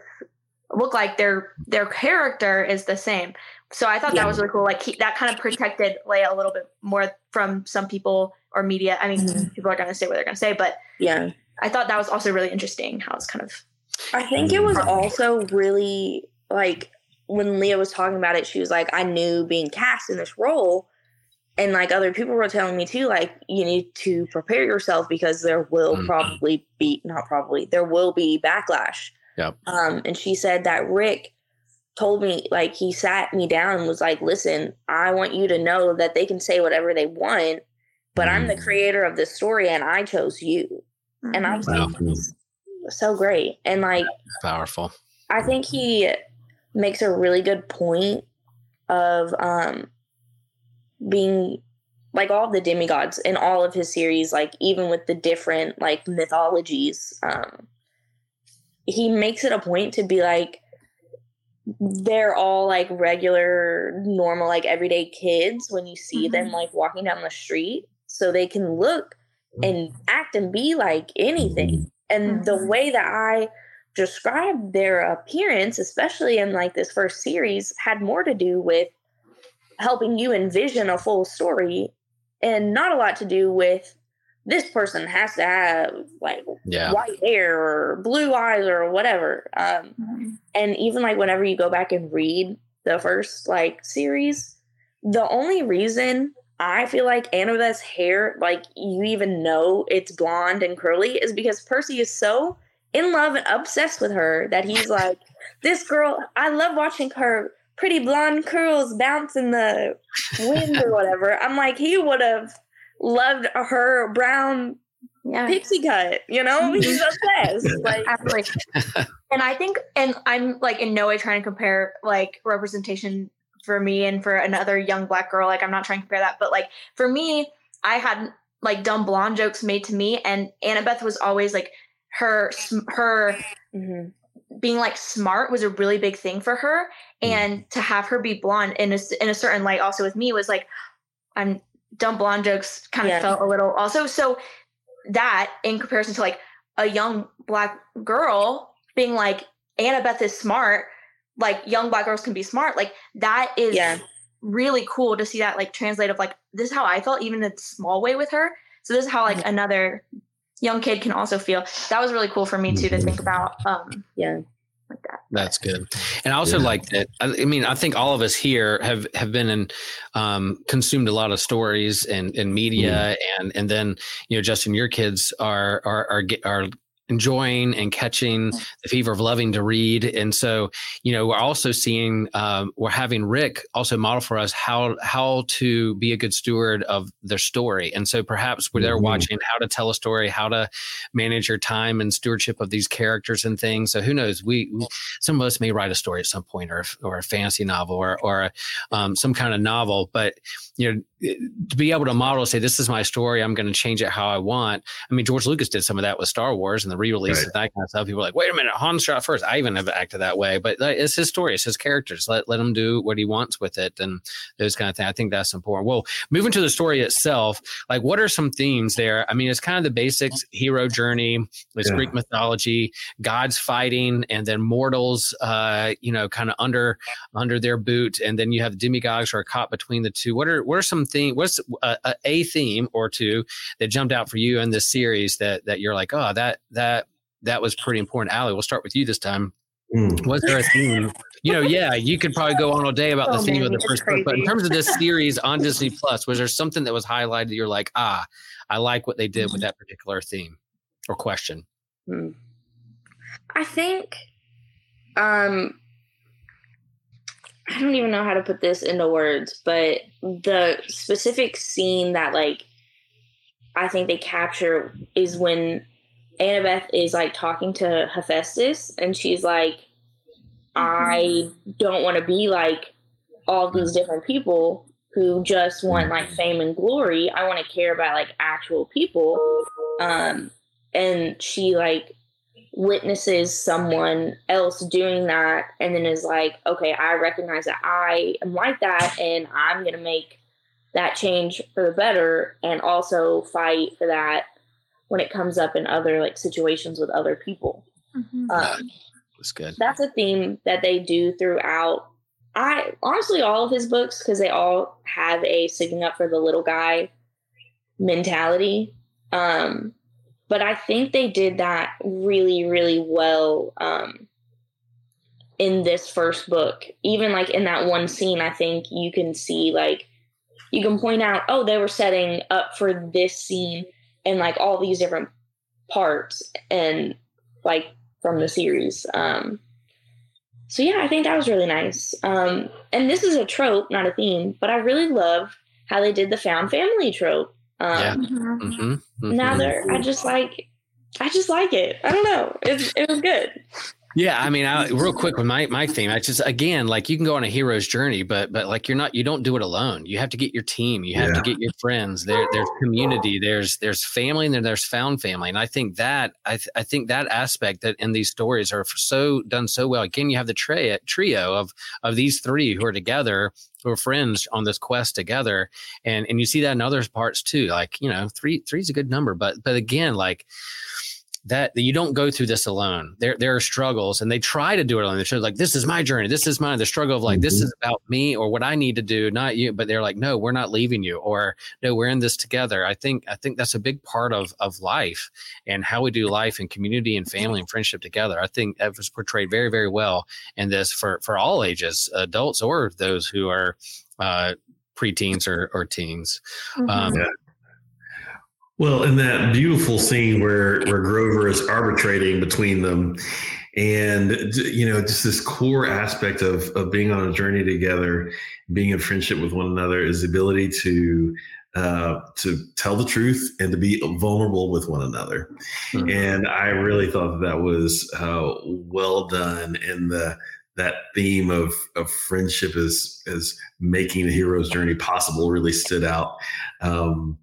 look like. Their their character is the same. So I thought Yeah. that was really cool. Like he, that kind of protected Leah a little bit more from some people or media. I mean, Mhm. people are going to say what they're going to say, but Yeah. I thought that was also really interesting. How it's kind of I think it was also really like when Leah was talking about it, she was like, I knew being cast in this role. And like other people were telling me too, like, you need to prepare yourself because there will Mhm. probably be, not probably, there will be backlash. Yep. Um, and she said that Rick told me, like, he sat me down and was like, listen, I want you to know that they can say whatever they want, but I'm the Mm. creator of this story and I chose you. And I was Wow. like, so great. And like, Powerful. I think he makes a really good point of um being like all the demigods in all of his series, like even with the different like mythologies, um he makes it a point to be like they're all like regular, normal, like everyday kids when you see them Mhm. like walking down the street. So they can look and act and be like anything. And the Mhm. way that I described their appearance, especially in like this first series, had more to do with helping you envision a full story and not a lot to do with this person has to have like Yeah. white hair or blue eyes or whatever. Um, Mhm. and even like whenever you go back and read the first like series, the only reason I feel like Annabeth's hair, like you even know it's blonde and curly, is because Percy is so in love and obsessed with her that he's like, this girl, I love watching her pretty blonde curls bounce in the wind or whatever. I'm like, he would have loved her brown yeah. pixie cut, you know? He's obsessed. Like, Absolutely. and I think, and I'm like in no way trying to compare like representation for me and for another young black girl. Like I'm not trying to compare that, but like for me, I had like dumb blonde jokes made to me, and Annabeth was always like her sm- her mhm. Being like smart was a really big thing for her, and to have her be blonde in a in a certain light also with me was like I'm dumb blonde jokes kind of Yeah. felt a little also so that in comparison to like a young black girl being like Annabeth is smart, like young black girls can be smart, like that is Yeah. really cool to see that like translate of like this is how I felt even in a small way with her. So this is how like Mm-hmm. another young kid can also feel. That was really cool for me too to think about um Yeah. like that. That's good. And I also Yeah. like that. I, I mean, I think all of us here have have been and um, consumed a lot of stories and, and media, and and then you know, Justin, your kids are are are are enjoying and catching the fever of loving to read, and so you know, we're also seeing um, we're having Rick also model for us how how to be a good steward of their story, and so perhaps we're there Mhm. watching how to tell a story, how to manage your time and stewardship of these characters and things. So who knows? We, we some of us may write a story at some point, or or a fantasy novel, or or um, some kind of novel. But you know, to be able to model, say this is my story, I'm going to change it how I want. I mean, George Lucas did some of that with Star Wars and the re-release Right. that kind of stuff. People are like, wait a minute, Han shot first. I even have acted that way, but it's his story, it's his characters. Let let him do what he wants with it, and those kind of things. I think that's important. Well, moving to the story itself, like what are some themes there? I mean, it's kind of the basics: hero journey, it's Yeah. Greek mythology, gods fighting, and then mortals, uh, you know, kind of under under their boot, and then you have demigods who are caught between the two. What are what are some things? What's a, a, a theme or two that jumped out for you in this series that that you're like, oh, that that that was pretty important. Allie, we'll start with you this time. Mm. Was there a theme? You know, yeah, you could probably go on all day about the Oh, theme man, of the it's first book, but in terms of this series on Disney Plus, was there something that was highlighted that you're like, ah, I like what they did Mm-hmm. with that particular theme or question? Hmm. I think um I don't even know how to put this into words, but the specific scene that like I think they capture is when Annabeth is like talking to Hephaestus and she's like I don't want to be like all these different people who just want like fame and glory. I want to care about like actual people. Um and she like witnesses someone else doing that and then is like okay i recognize that i am like that and i'm going to make that change for the better and also fight for that when it comes up in other like situations with other people. Mhm. um, That's good. that's a theme that they do throughout. I honestly all of his books because they all have a sticking up for the little guy mentality. Um but i think they did that really really well um in this first book. Even like in that one scene i think you can see like you can point out oh they were setting up for this scene and like all these different parts and like from the series um so yeah i think that was really nice um and this is a trope not a theme but i really love how they did the found family trope um Yeah. Mhm. hmm now they're i just like i just like it. I don't know. It, it was good Yeah, I mean, I, real quick with my my theme, I just again like you can go on a hero's journey, but but like you're not you don't do it alone. You have to get your team, you have to get your friends. There there's community, there's there's family, and then there's found family. And I think that I th- I think that aspect that in these stories are so done so well. Again, you have the trio trio of of these three who are together, who are friends on this quest together, and and you see that in other parts too. Like you know, three three's a good number, but but again, like that you don't go through this alone. There there are struggles, and they try to do it alone. They show like this is my journey, this is mine. The struggle of like this Mhm. is about me or what I need to do, not you. But they're like, no, we're not leaving you, or no, we're in this together. I think I think that's a big part of of life and how we do life and community and family and friendship together. I think that was portrayed very very well in this for for all ages, adults or those who are uh, preteens or or teens. Mm-hmm. Um, Yeah. Well, in that beautiful scene where where Grover is arbitrating between them, and you know, just this core aspect of of being on a journey together, being in friendship with one another, is the ability to uh, to tell the truth and to be vulnerable with one another. Mhm. And I really thought that, that was uh, well done in the that theme of of friendship is is making the hero's journey possible really stood out um,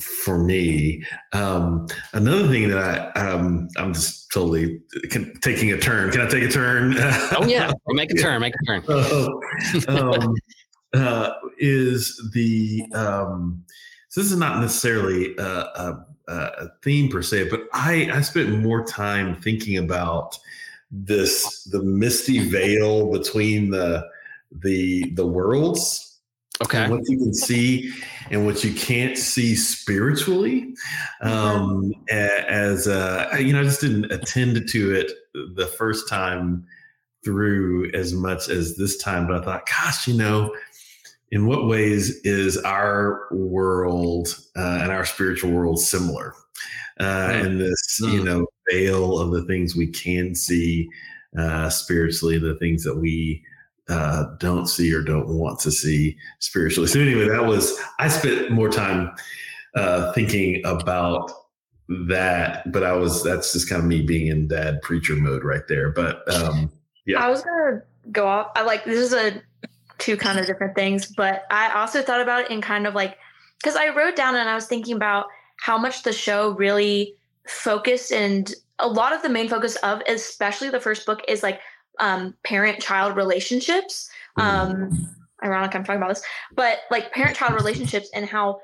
for me. Um, another thing that I um, I'm just totally can, taking a turn. Can I take a turn? oh yeah, make a turn, make a turn. uh, um, uh, is the um, so this is not necessarily a, a, a theme per se, but I I spent more time thinking about this the misty veil between the the the worlds Okay. and what you can see and what you can't see spiritually um a- as uh you know i just didn't attend to it the first time through as much as this time but i thought gosh you know in what ways is our world uh, and our spiritual world similar? Uh, and this you know veil of the things we can see uh, spiritually the things that we uh, don't see or don't want to see spiritually. So anyway, that was I spent more time uh, thinking about that, but I was that's just kind of me being in dad preacher mode right there. But um, Yeah. I was gonna go off. I like this is a two kind of different things, but I also thought about it in kind of like because I wrote down and I was thinking about how much the show really focused and a lot of the main focus of especially the first book is like um parent child relationships. Um ironic i'm talking about this but like parent child relationships and how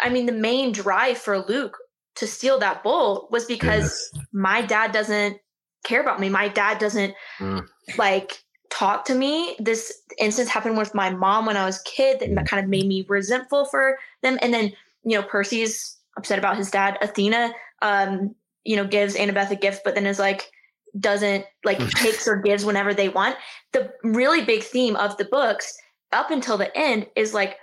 i mean the main drive for luke to steal that bowl was because Yes. my dad doesn't care about me. My dad doesn't Mm. like talk to me. This instance happened with my mom when i was a kid that kind of made me resentful for them. And then you know percy's upset about his dad. Athena um you know gives annabeth a gift but then is like doesn't like takes or gives whenever they want. The really big theme of the books up until the end is like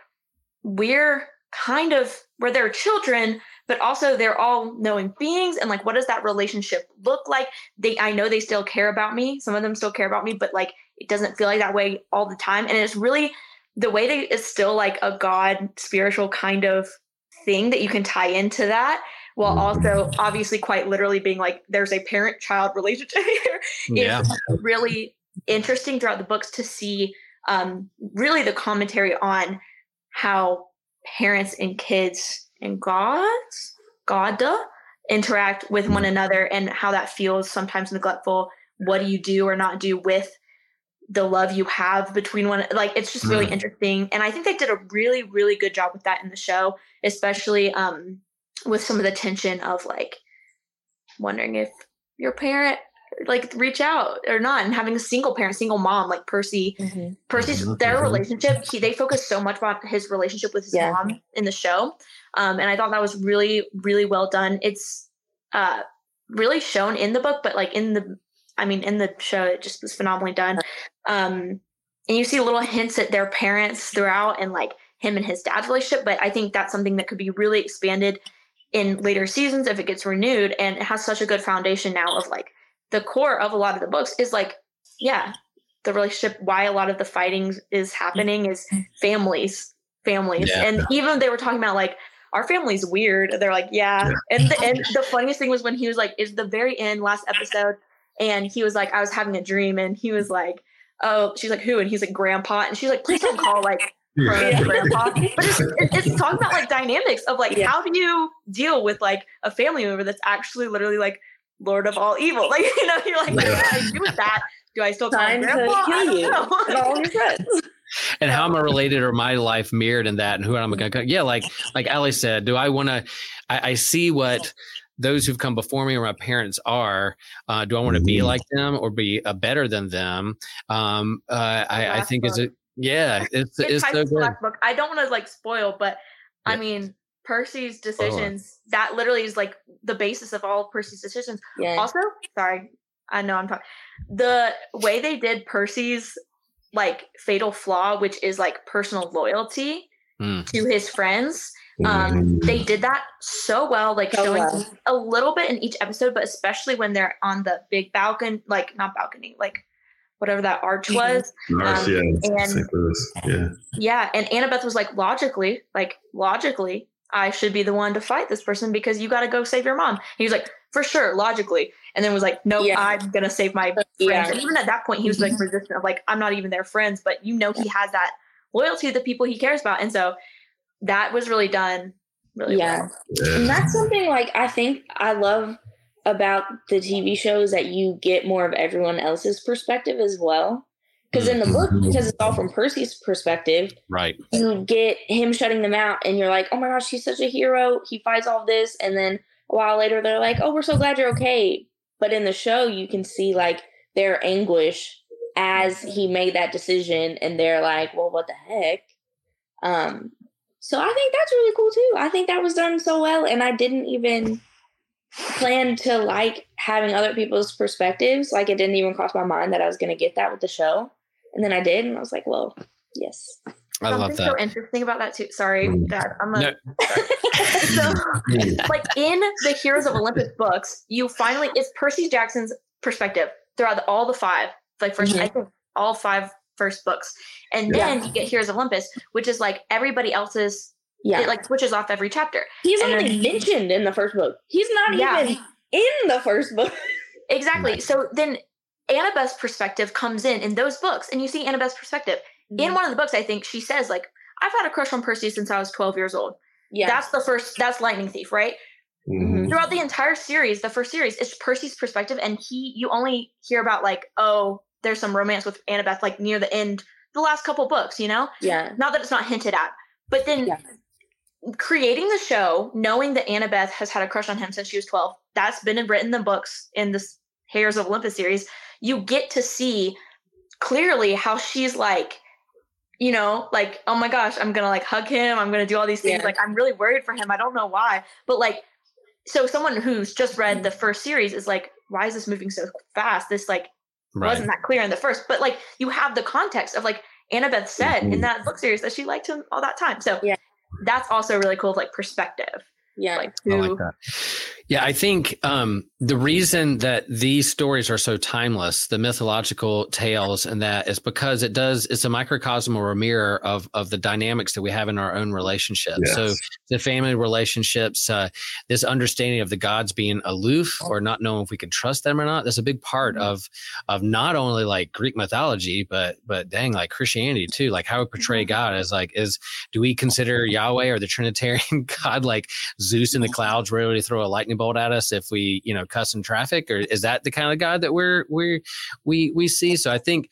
we're kind of where they're children but also they're all knowing beings and like what does that relationship look like? They i know they still care about me. Some of them still care about me but like it doesn't feel like that way all the time. And it's really the way they it's still like a god spiritual kind of thing that you can tie into that while also obviously quite literally being like there's a parent child relationship here Yeah. it's really interesting throughout the books to see um, really the commentary on how parents and kids and gods, Godda, interact with one another and how that feels sometimes neglectful. What do you do or not do with the love you have between one? Like it's just really Mm. interesting, and I think they did a really, really good job with that in the show, especially um, with some of the tension of like wondering if your parent like reach out or not and having a single parent single mom like percy Mhm. percy's their relationship he, they focus so much about his relationship with his Yeah. mom in the show um, and i thought that was really really well done it's uh really shown in the book but like in the i mean in the show it just was phenomenally done um and you see little hints at their parents throughout and like him and his dad's relationship but i think that's something that could be really expanded in later seasons if it gets renewed and it has such a good foundation now of like the core of a lot of the books is like yeah the relationship why a lot of the fighting is happening is mm-hmm. families families. Yeah. and even they were talking about like our family's weird. They're like yeah, and the, and the funniest thing was when he was like is the very end last episode and he was like i was having a dream and he was like oh she's like who? And he's like grandpa. And she's like please don't call like Yeah. grandpa. But it's, it's talking about like dynamics of like Yeah. how do you deal with like a family member that's actually literally like Lord of all evil? Like you know, you're like, what do I do with that? Do I still call him Time to grandpa? I kill don't you know. and all your friends. and how am I related or my life mirrored in that and who am I going to yeah like like Allie said do I want to I, I see what those who've come before me or my parents are uh, do I want to be Mhm. like them or be uh, better than them um uh, I, I think is it yeah it's It it's so the good book. I don't want to like spoil, but I mean Percy's decisions that literally is like the basis of all Percy's decisions. Yeah. Also, sorry, I know I'm talking. The way they did Percy's like fatal flaw, which is like personal loyalty Hmm. to his friends. Um, they did that so well, like So showing well. a little bit in each episode, but especially when they're on the big balcony, like not balcony, like whatever that arch Mhm. was. Ours, Um, yeah, and- St. Louis. Yeah. Yeah, and Annabeth was like, logically, like logically, I should be the one to fight this person because you got to go save your mom. he was like, for sure, logically, and then was like, no, Yeah. I'm gonna save my friends. Yeah. And even at that point, he was like resistant of like, I'm not even their friends, but you know, he has that loyalty to the people he cares about, and so that was really done really Yeah. well. And that's something like I think I love about the TV shows that you get more of everyone else's perspective as well. Because in the book, Mhm. because it's all from Percy's perspective, right you get him shutting them out, and you're like, oh my gosh, he's such a hero. He fights all this. And then a while later, they're like, oh, we're so glad you're okay. But in the show, you can see like their anguish as he made that decision, and they're like, well, what the heck? Um, so I think that's really cool too. I think that was done so well, and I didn't even plan to like having other people's perspectives. Like it didn't even cross my mind that I was going to get that with the show, and then I did, and I was like, well, yes. I Something love so interesting about that too. Sorry, Mm. Dad. I'm a, No. so like in the Heroes of Olympus books, you finally it's Percy Jackson's perspective throughout the, all the five, like 1st Mhm. I think all five first books, and Yeah. then you get Heroes of Olympus, which is like everybody else's. Yeah, It like switches off every chapter. he's and only then- mentioned in the first book. He's not Yeah. even in the first book. Exactly. So then Annabeth's perspective comes in in those books, and you see Annabeth's perspective in one of the books. I think she says like, "I've had a crush on Percy since I was 12 years old." yeah, That's the first. That's Lightning Thief, right? Mhm. throughout the entire series, the first series, it's Percy's perspective, and he you only hear about like, oh, there's some romance with Annabeth like near the end, the last couple books, you know? Yeah. Not that it's not hinted at, but then Yeah. Creating the show, knowing that Annabeth has had a crush on him since she was 12, that's been written in the books in this Heroes of Olympus series. You get to see clearly how she's like, you know, like, oh my gosh, I'm gonna like hug him, I'm gonna do all these things. Yeah. Like, I'm really worried for him. I don't know why. But like, so someone who's just read the first series is like, why is this moving so fast? This like wasn't that clear in the first, but like you have the context of like Annabeth said in Mhm. that book series that she liked him all that time. So Yeah. That's also really cool, like perspective. Yeah. Like I who like that. Yeah, I think um, the reason that these stories are so timeless, the mythological tales, and that is because it does. It's a microcosm or a mirror of of the dynamics that we have in our own relationships. So the family relationships, uh, this understanding of the gods being aloof or not knowing if we can trust them or not. That's a big part of of not only like Greek mythology, but but dang, like Christianity too. Like how we portray God as like is do we consider Yahweh or the Trinitarian God like Zeus in the clouds ready to throw a lightning bolt at us if we, you know, cuss in traffic, or is that the kind of God that we're we we we see? So I think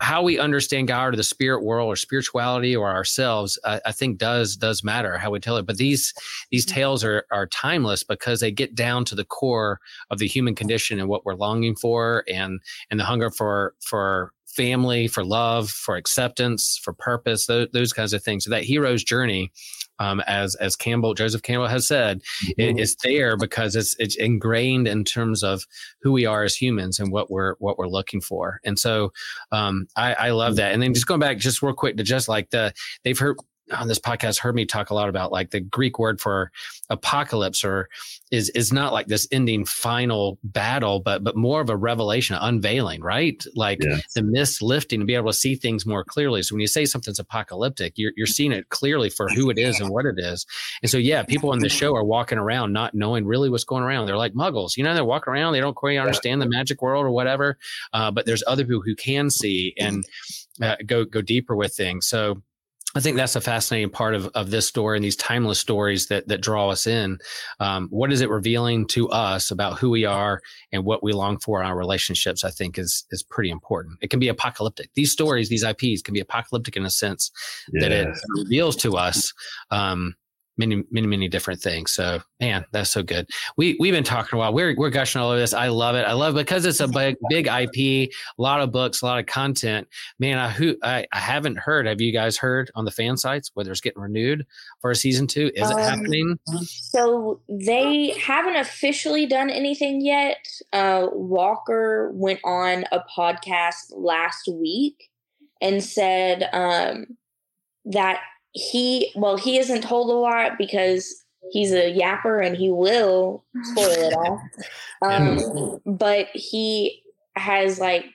how we understand God or the spirit world or spirituality or ourselves, I, I think does does matter how we tell it. But these these mm-hmm. tales are are timeless because they get down to the core of the human condition and what we're longing for, and and the hunger for for family, for love, for acceptance, for purpose, those, those kinds of things. So that hero's journey um, as as Campbell Joseph Campbell has said, it, it's there because it's it's ingrained in terms of who we are as humans and what we're what we're looking for. And so um, I, I love that. And then just going back just real quick to just like the they've heard on this podcast heard me talk a lot about like the Greek word for apocalypse or is is not like this ending final battle, but but more of a revelation, unveiling, right? Like Yes. the mist lifting to be able to see things more clearly. So when you say something's apocalyptic, you're you're seeing it clearly for who it is and what it is. And so yeah, people on the show are walking around not knowing really what's going around. They're like muggles, you know, they're walking around, they don't quite understand the magic world or whatever. Uh, but there's other people who can see and uh, go go deeper with things. So I think that's a fascinating part of, of this story and these timeless stories that that draw us in. Um, what is it revealing to us about who we are and what we long for in our relationships? I think is is pretty important. It can be apocalyptic. These stories, these IPs, can be apocalyptic in a sense that it reveals to us um, many, many, many different things. So, man, that's so good. We we've been talking a while. We're we're gushing all over this. I love it. I love it because it's a big big IP, a lot of books, a lot of content. Man, I who I, I haven't heard. Have you guys heard on the fan sites whether it's getting renewed for a season two? Is it Um, happening? So they haven't officially done anything yet. Uh, Walker went on a podcast last week and said um, that he, well, he isn't told a lot because he's a yapper and he will spoil it all. Um, but he has like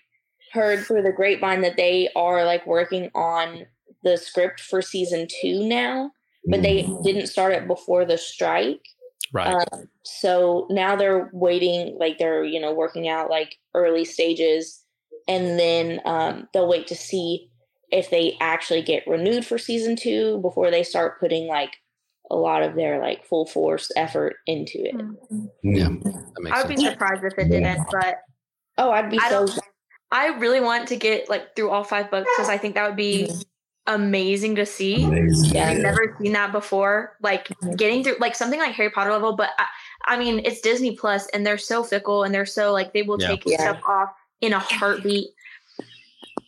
heard through the grapevine that they are like working on the script for season two now, but they didn't start it before the strike. Right. Um, so now they're waiting, like they're you know working out like early stages, and then um, they'll wait to see if they actually get renewed for season two before they start putting like a lot of their like full force effort into it. Yeah. Mm. that makes I would be surprised if it didn't, but Oh, I'd be I so. I really want to get like through all five books because I think that would be amazing to see. Amazing. Yeah. I've never seen that before. Like getting through like something like Harry Potter level, but I, I mean it's Disney Plus and they're so fickle and they're so like they will Yeah. take Yeah. stuff off in a heartbeat.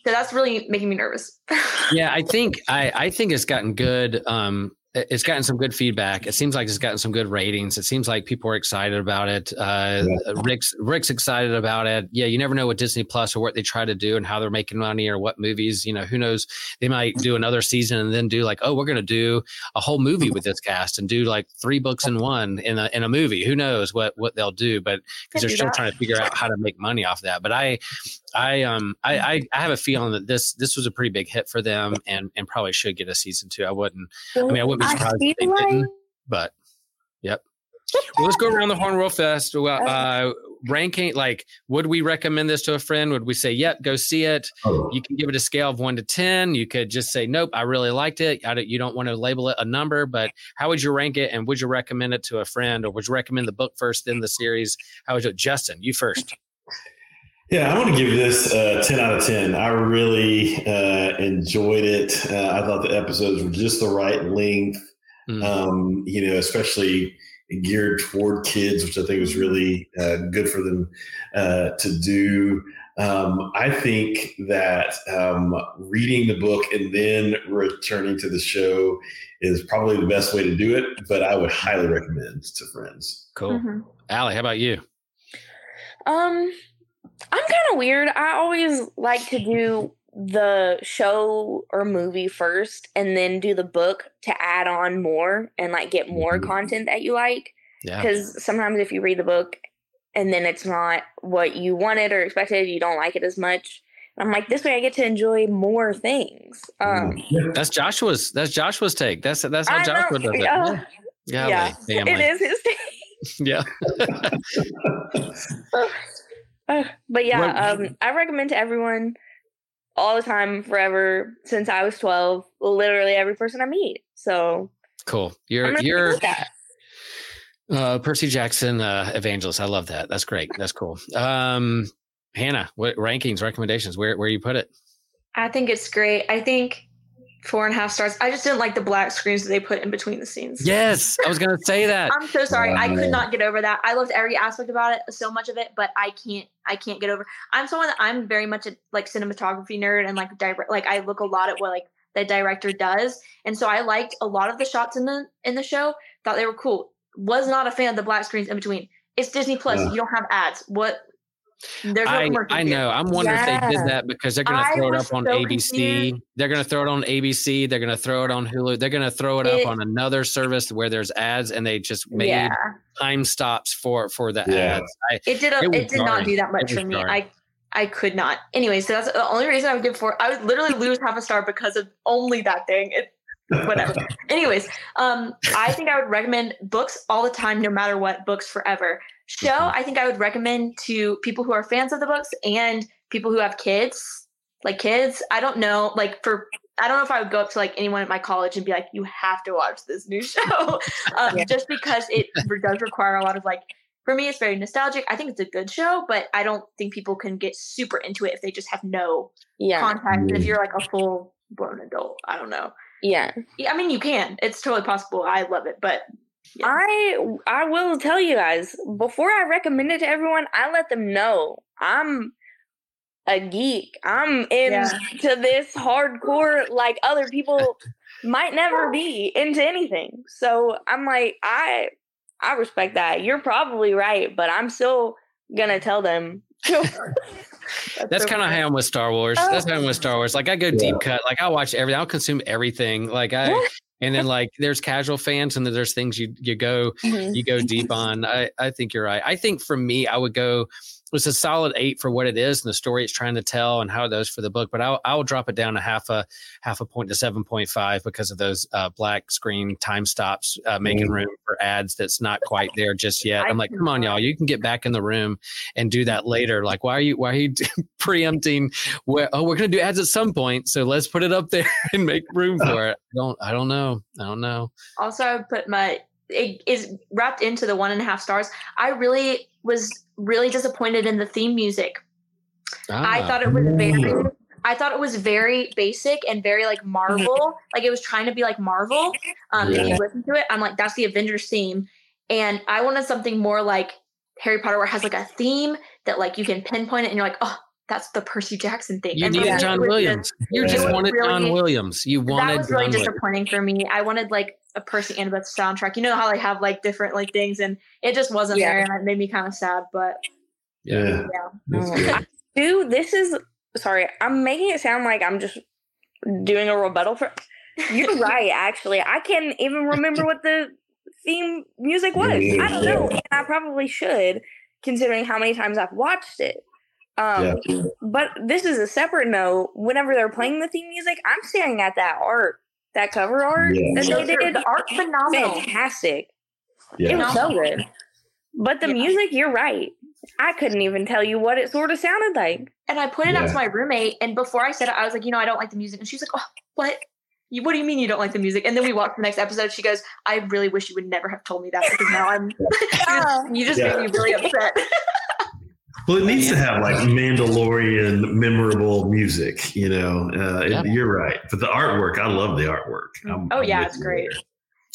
So that's really making me nervous. yeah i think i i think it's gotten good um it's gotten some good feedback. It seems like it's gotten some good ratings. It seems like people are excited about it. Uh, Rick's Rick's excited about it. Yeah, you never know what Disney Plus or what they try to do and how they're making money or what movies. You know, who knows? They might do another season and then do like, oh, we're going to do a whole movie with this cast and do like three books in one in a in a movie. Who knows what what they'll do? But because they're still that. trying to figure out how to make money off that. But I, I um I, I I have a feeling that this this was a pretty big hit for them and and probably should get a season two. I wouldn't. I mean, I wouldn't be I surprised they feel like- didn't. But yep. Well, let's go around the horn real fast. Well, uh, ranking like would we recommend this to a friend? Would we say, "Yep, go see it"? Oh, You can give it a scale of 1 to 10. You could just say, "Nope, I really liked it." I don't, you don't want to label it a number, but how would you rank it and would you recommend it to a friend or would you recommend the book first then the series? How would you Justin, you first. Yeah, I want to give this uh, 10 out of 10. I really uh, enjoyed it. Uh, I thought the episodes were just the right length, Mm. um, you know, especially geared toward kids, which I think was really uh, good for them uh, to do. Um, I think that um, reading the book and then returning to the show is probably the best way to do it, but I would highly recommend to friends. Cool. Mhm. Allie, how about you? Um, I'm kind of weird. I always like to do the show or movie first and then do the book to add on more and like get more Mhm. content that you like. Yeah. Because sometimes if you read the book and then it's not what you wanted or expected, you don't like it as much. I'm like, this way I get to enjoy more things. Um, That's Joshua's that's Joshua's take. That's that's how I Joshua know, does it. yeah. Yeah. yeah, it is his take. Yeah. Uh, but yeah, um, I recommend to everyone all the time, forever, since I was 12, literally every person I meet. So Cool. You're you're uh Percy Jackson uh evangelist. I love that. That's great. That's cool. Um Hannah, what rankings, recommendations? Where where you put it? I think it's great. I think four and a half stars. I just didn't like the black screens that they put in between the scenes. Yes, I was gonna say that. I'm so sorry. I could not get over that. I loved every aspect about it, so much of it, but I can't. I can't get over. I'm someone that I'm very much a like cinematography nerd and like direct. Like I look a lot at what like the director does, and so I liked a lot of the shots in the in the show. Thought they were cool. Was not a fan of the black screens in between. It's Disney Plus. Yeah. You don't have ads. What? There's I, I know. I'm wondering if they did that because they're going to I throw it up on so ABC. confused. They're going to throw it on ABC. They're going to throw it on Hulu. They're going to throw it up on another service where there's ads, and they just made Yeah, time stops for for the Yeah. ads. I, it did. A, It it, was did not do that much was for me. jarring. I I could not. Anyway, so that's the only reason I would give four. I would literally lose half a star because of only that thing. It, whatever. Anyways, um, I think I would recommend books all the time, no matter what. Books forever. Show. Mhm. I think I would recommend to people who are fans of the books and people who have kids, like kids. I don't know, like for. I don't know if I would go up to like anyone at my college and be like, "You have to watch this new show," um, Yeah. just because it does require a lot of like. For me, it's very nostalgic. I think it's a good show, but I don't think people can get super into it if they just have no Yeah. contact. And if Mm. you're like a full blown adult, I don't know. Yeah. Yeah, I mean, you can. It's totally possible. I love it, but Yeah. I I will tell you guys before I recommend it to everyone, I let them know I'm a geek. I'm into Yeah. this hardcore like other people might never be into anything. So I'm like I I respect that. You're probably right, but I'm still gonna tell them. That's so kind of how I'm with Star Wars. Oh. That's how I'm with Star Wars. Like I go deep cut. Like I'll watch everything. I'll consume everything. Like I. And then like there's casual fans and then there's things you you go Mhm. you go deep on. I, I think you're right. I think for me, I would go. It's a solid eight for what it is and the story it's trying to tell and how it does for the book. But I'll I'll drop it down a half a half a point to seven point five because of those uh, black screen time stops, uh, making Mm. room for ads that's not quite there just yet. I I'm like, come on, y'all, you can get back in the room and do that later. Like, why are you why are you preempting? Where, oh, we're gonna do ads at some point, so let's put it up there and make room for it. I don't I don't know. I don't know. also I put my it is wrapped into the one and a half stars. I really was really disappointed in the theme music. I Ah. thought it was very I thought it was very basic and very like Marvel. like it was trying to be like Marvel. Um if you listen to it, I'm like, that's the Avengers theme. And I wanted something more like Harry Potter where it has like a theme that like you can pinpoint it and you're like, oh, that's the Percy Jackson thing. You and needed John Williams. You just It was wanted John Williams. You wanted that was really John Williams. disappointing for me. I wanted like a Percy Annabeth soundtrack. You know how they have like different like things, and it just wasn't Yeah. there, and it made me kind of sad. But Yeah. Yeah. yeah, That's good. Dude, this is sorry. I'm making it sound like I'm just doing a rebuttal for. You're right. Actually, I can't even remember what the theme music was. I don't know. And I probably should, considering how many times I've watched it. Um, But this is a separate note. Whenever they're playing the theme music, I'm staring at that art, that cover art Yeah. that they did. the art's phenomenal. Fantastic. Yeah. It was so good. But the Yeah. music, you're right. I couldn't even tell you what it sort of sounded like. And I pointed out Yeah. to my roommate, and before I said it, I was like, you know, I don't like the music. And she's like, oh, what? You, what do you mean you don't like the music? And then we watched the next episode. She goes, I really wish you would never have told me that because now I'm, you just Yeah. made me really upset. Well, it needs to have like Mandalorian memorable music, you know. Uh, it- You're right, but the artwork, I love the artwork. I'm- Oh, I'm yeah, it's great. there.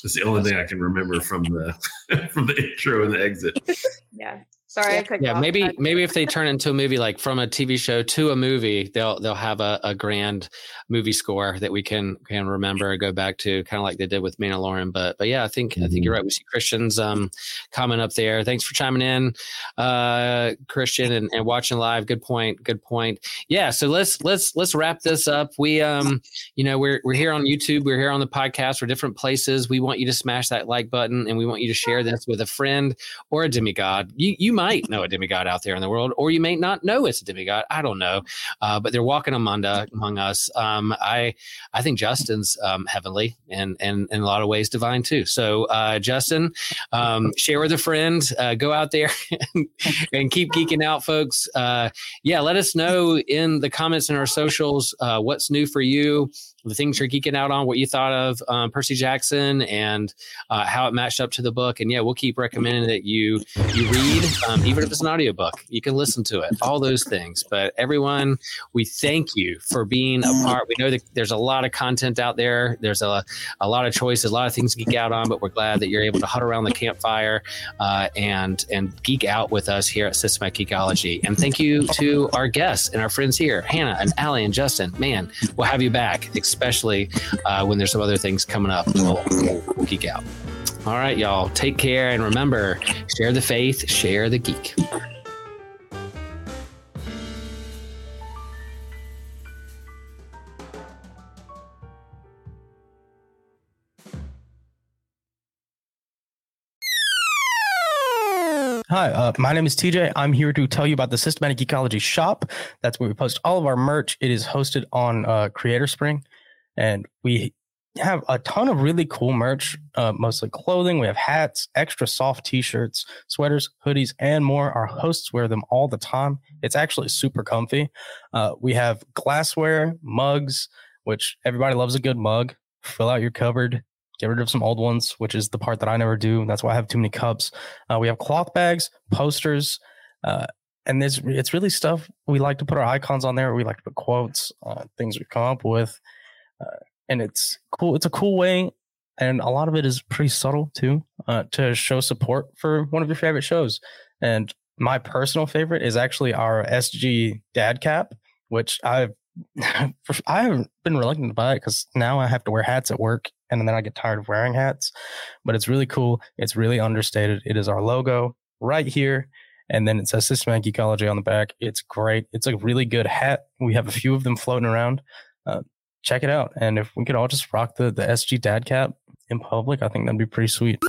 It's the only thing I can remember from the from the intro and the exit. Yeah. Sorry, I cut you Yeah, off. maybe maybe if they turn into a movie, like from a TV show to a movie, they'll they'll have a, a grand movie score that we can can remember and go back to, kind of like they did with Mandalorian. But but yeah, I think I think you're right. We see Christian's um comment up there. Thanks for chiming in, uh, Christian, and, and watching live. Good point. Good point. Yeah. So let's let's let's wrap this up. We um you know we're we're here on YouTube. We're here on the podcast. We're different places. We want you to smash that like button, and we want you to share this with a friend or a demigod. You you might know a demigod out there in the world, or you may not know it's a demigod. I don't know, uh, but they're walking among uh, among us. Um, I I think Justin's um, heavenly and and in a lot of ways divine too. So uh, Justin, um, share with a friend. Uh, go out there and, and keep geeking out, folks. Uh, yeah, let us know in the comments in our socials uh, what's new for you. The things you're geeking out on, what you thought of um, Percy Jackson, and uh, how it matched up to the book. And yeah, we'll keep recommending that you you read, um, even if it's an audiobook, you can listen to it, all those things. But everyone, we thank you for being a part. We know that there's a lot of content out there. There's a, a lot of choices, a lot of things to geek out on, but we're glad that you're able to huddle around the campfire uh, and and geek out with us here at Systematic Geekology. And thank you to our guests and our friends here, Hannah and Allie and Justin. Man, we'll have you back, especially uh, when there's some other things coming up. We'll, we'll, geek out. All right, y'all. Take care and remember share the faith, share the geek. Hi, uh, my name is TJ. I'm here to tell you about the Systematic Geekology shop. That's where we post all of our merch. It is hosted on uh, Creator Spring, and we have a ton of really cool merch, uh, mostly clothing. We have hats, extra soft t-shirts, sweaters, hoodies, and more. Our hosts wear them all the time. It's actually super comfy. Uh, we have glassware, mugs, which everybody loves a good mug. Fill out your cupboard. Get rid of some old ones, which is the part that I never do. That's why I have too many cups. Uh, we have cloth bags, posters, uh, and this it's really stuff we like to put our icons on there. We like to put quotes, things we come up with, uh, and it's cool. It's a cool way, and a lot of it is pretty subtle too, uh, to show support for one of your favorite shows. And my personal favorite is actually our SG Dad Cap, which I've I haven't been reluctant to buy it because now I have to wear hats at work, and then I get tired of wearing hats. But it's really cool. It's really understated. It is our logo right here, and then it says Systematic Geekology on the back. It's great. It's a really good hat. We have a few of them floating around. Uh, check it out. And if we could all just rock the the SG Dad Cap in public, I think that'd be pretty sweet.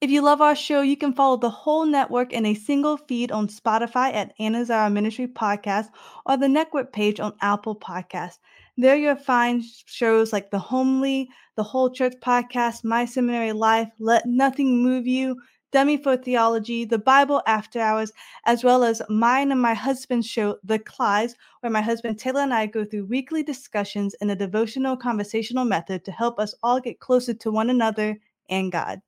If you love our show, you can follow the whole network in a single feed on Spotify at Anazao Ministry Podcast or the network page on Apple Podcast. There you'll find shows like The Homely, The Whole Church Podcast, My Seminary Life, Let Nothing Move You, Dummy for Theology, The Bible After Hours, as well as mine and my husband's show, The Clydes, where my husband Taylor and I go through weekly discussions in a devotional conversational method to help us all get closer to one another and God.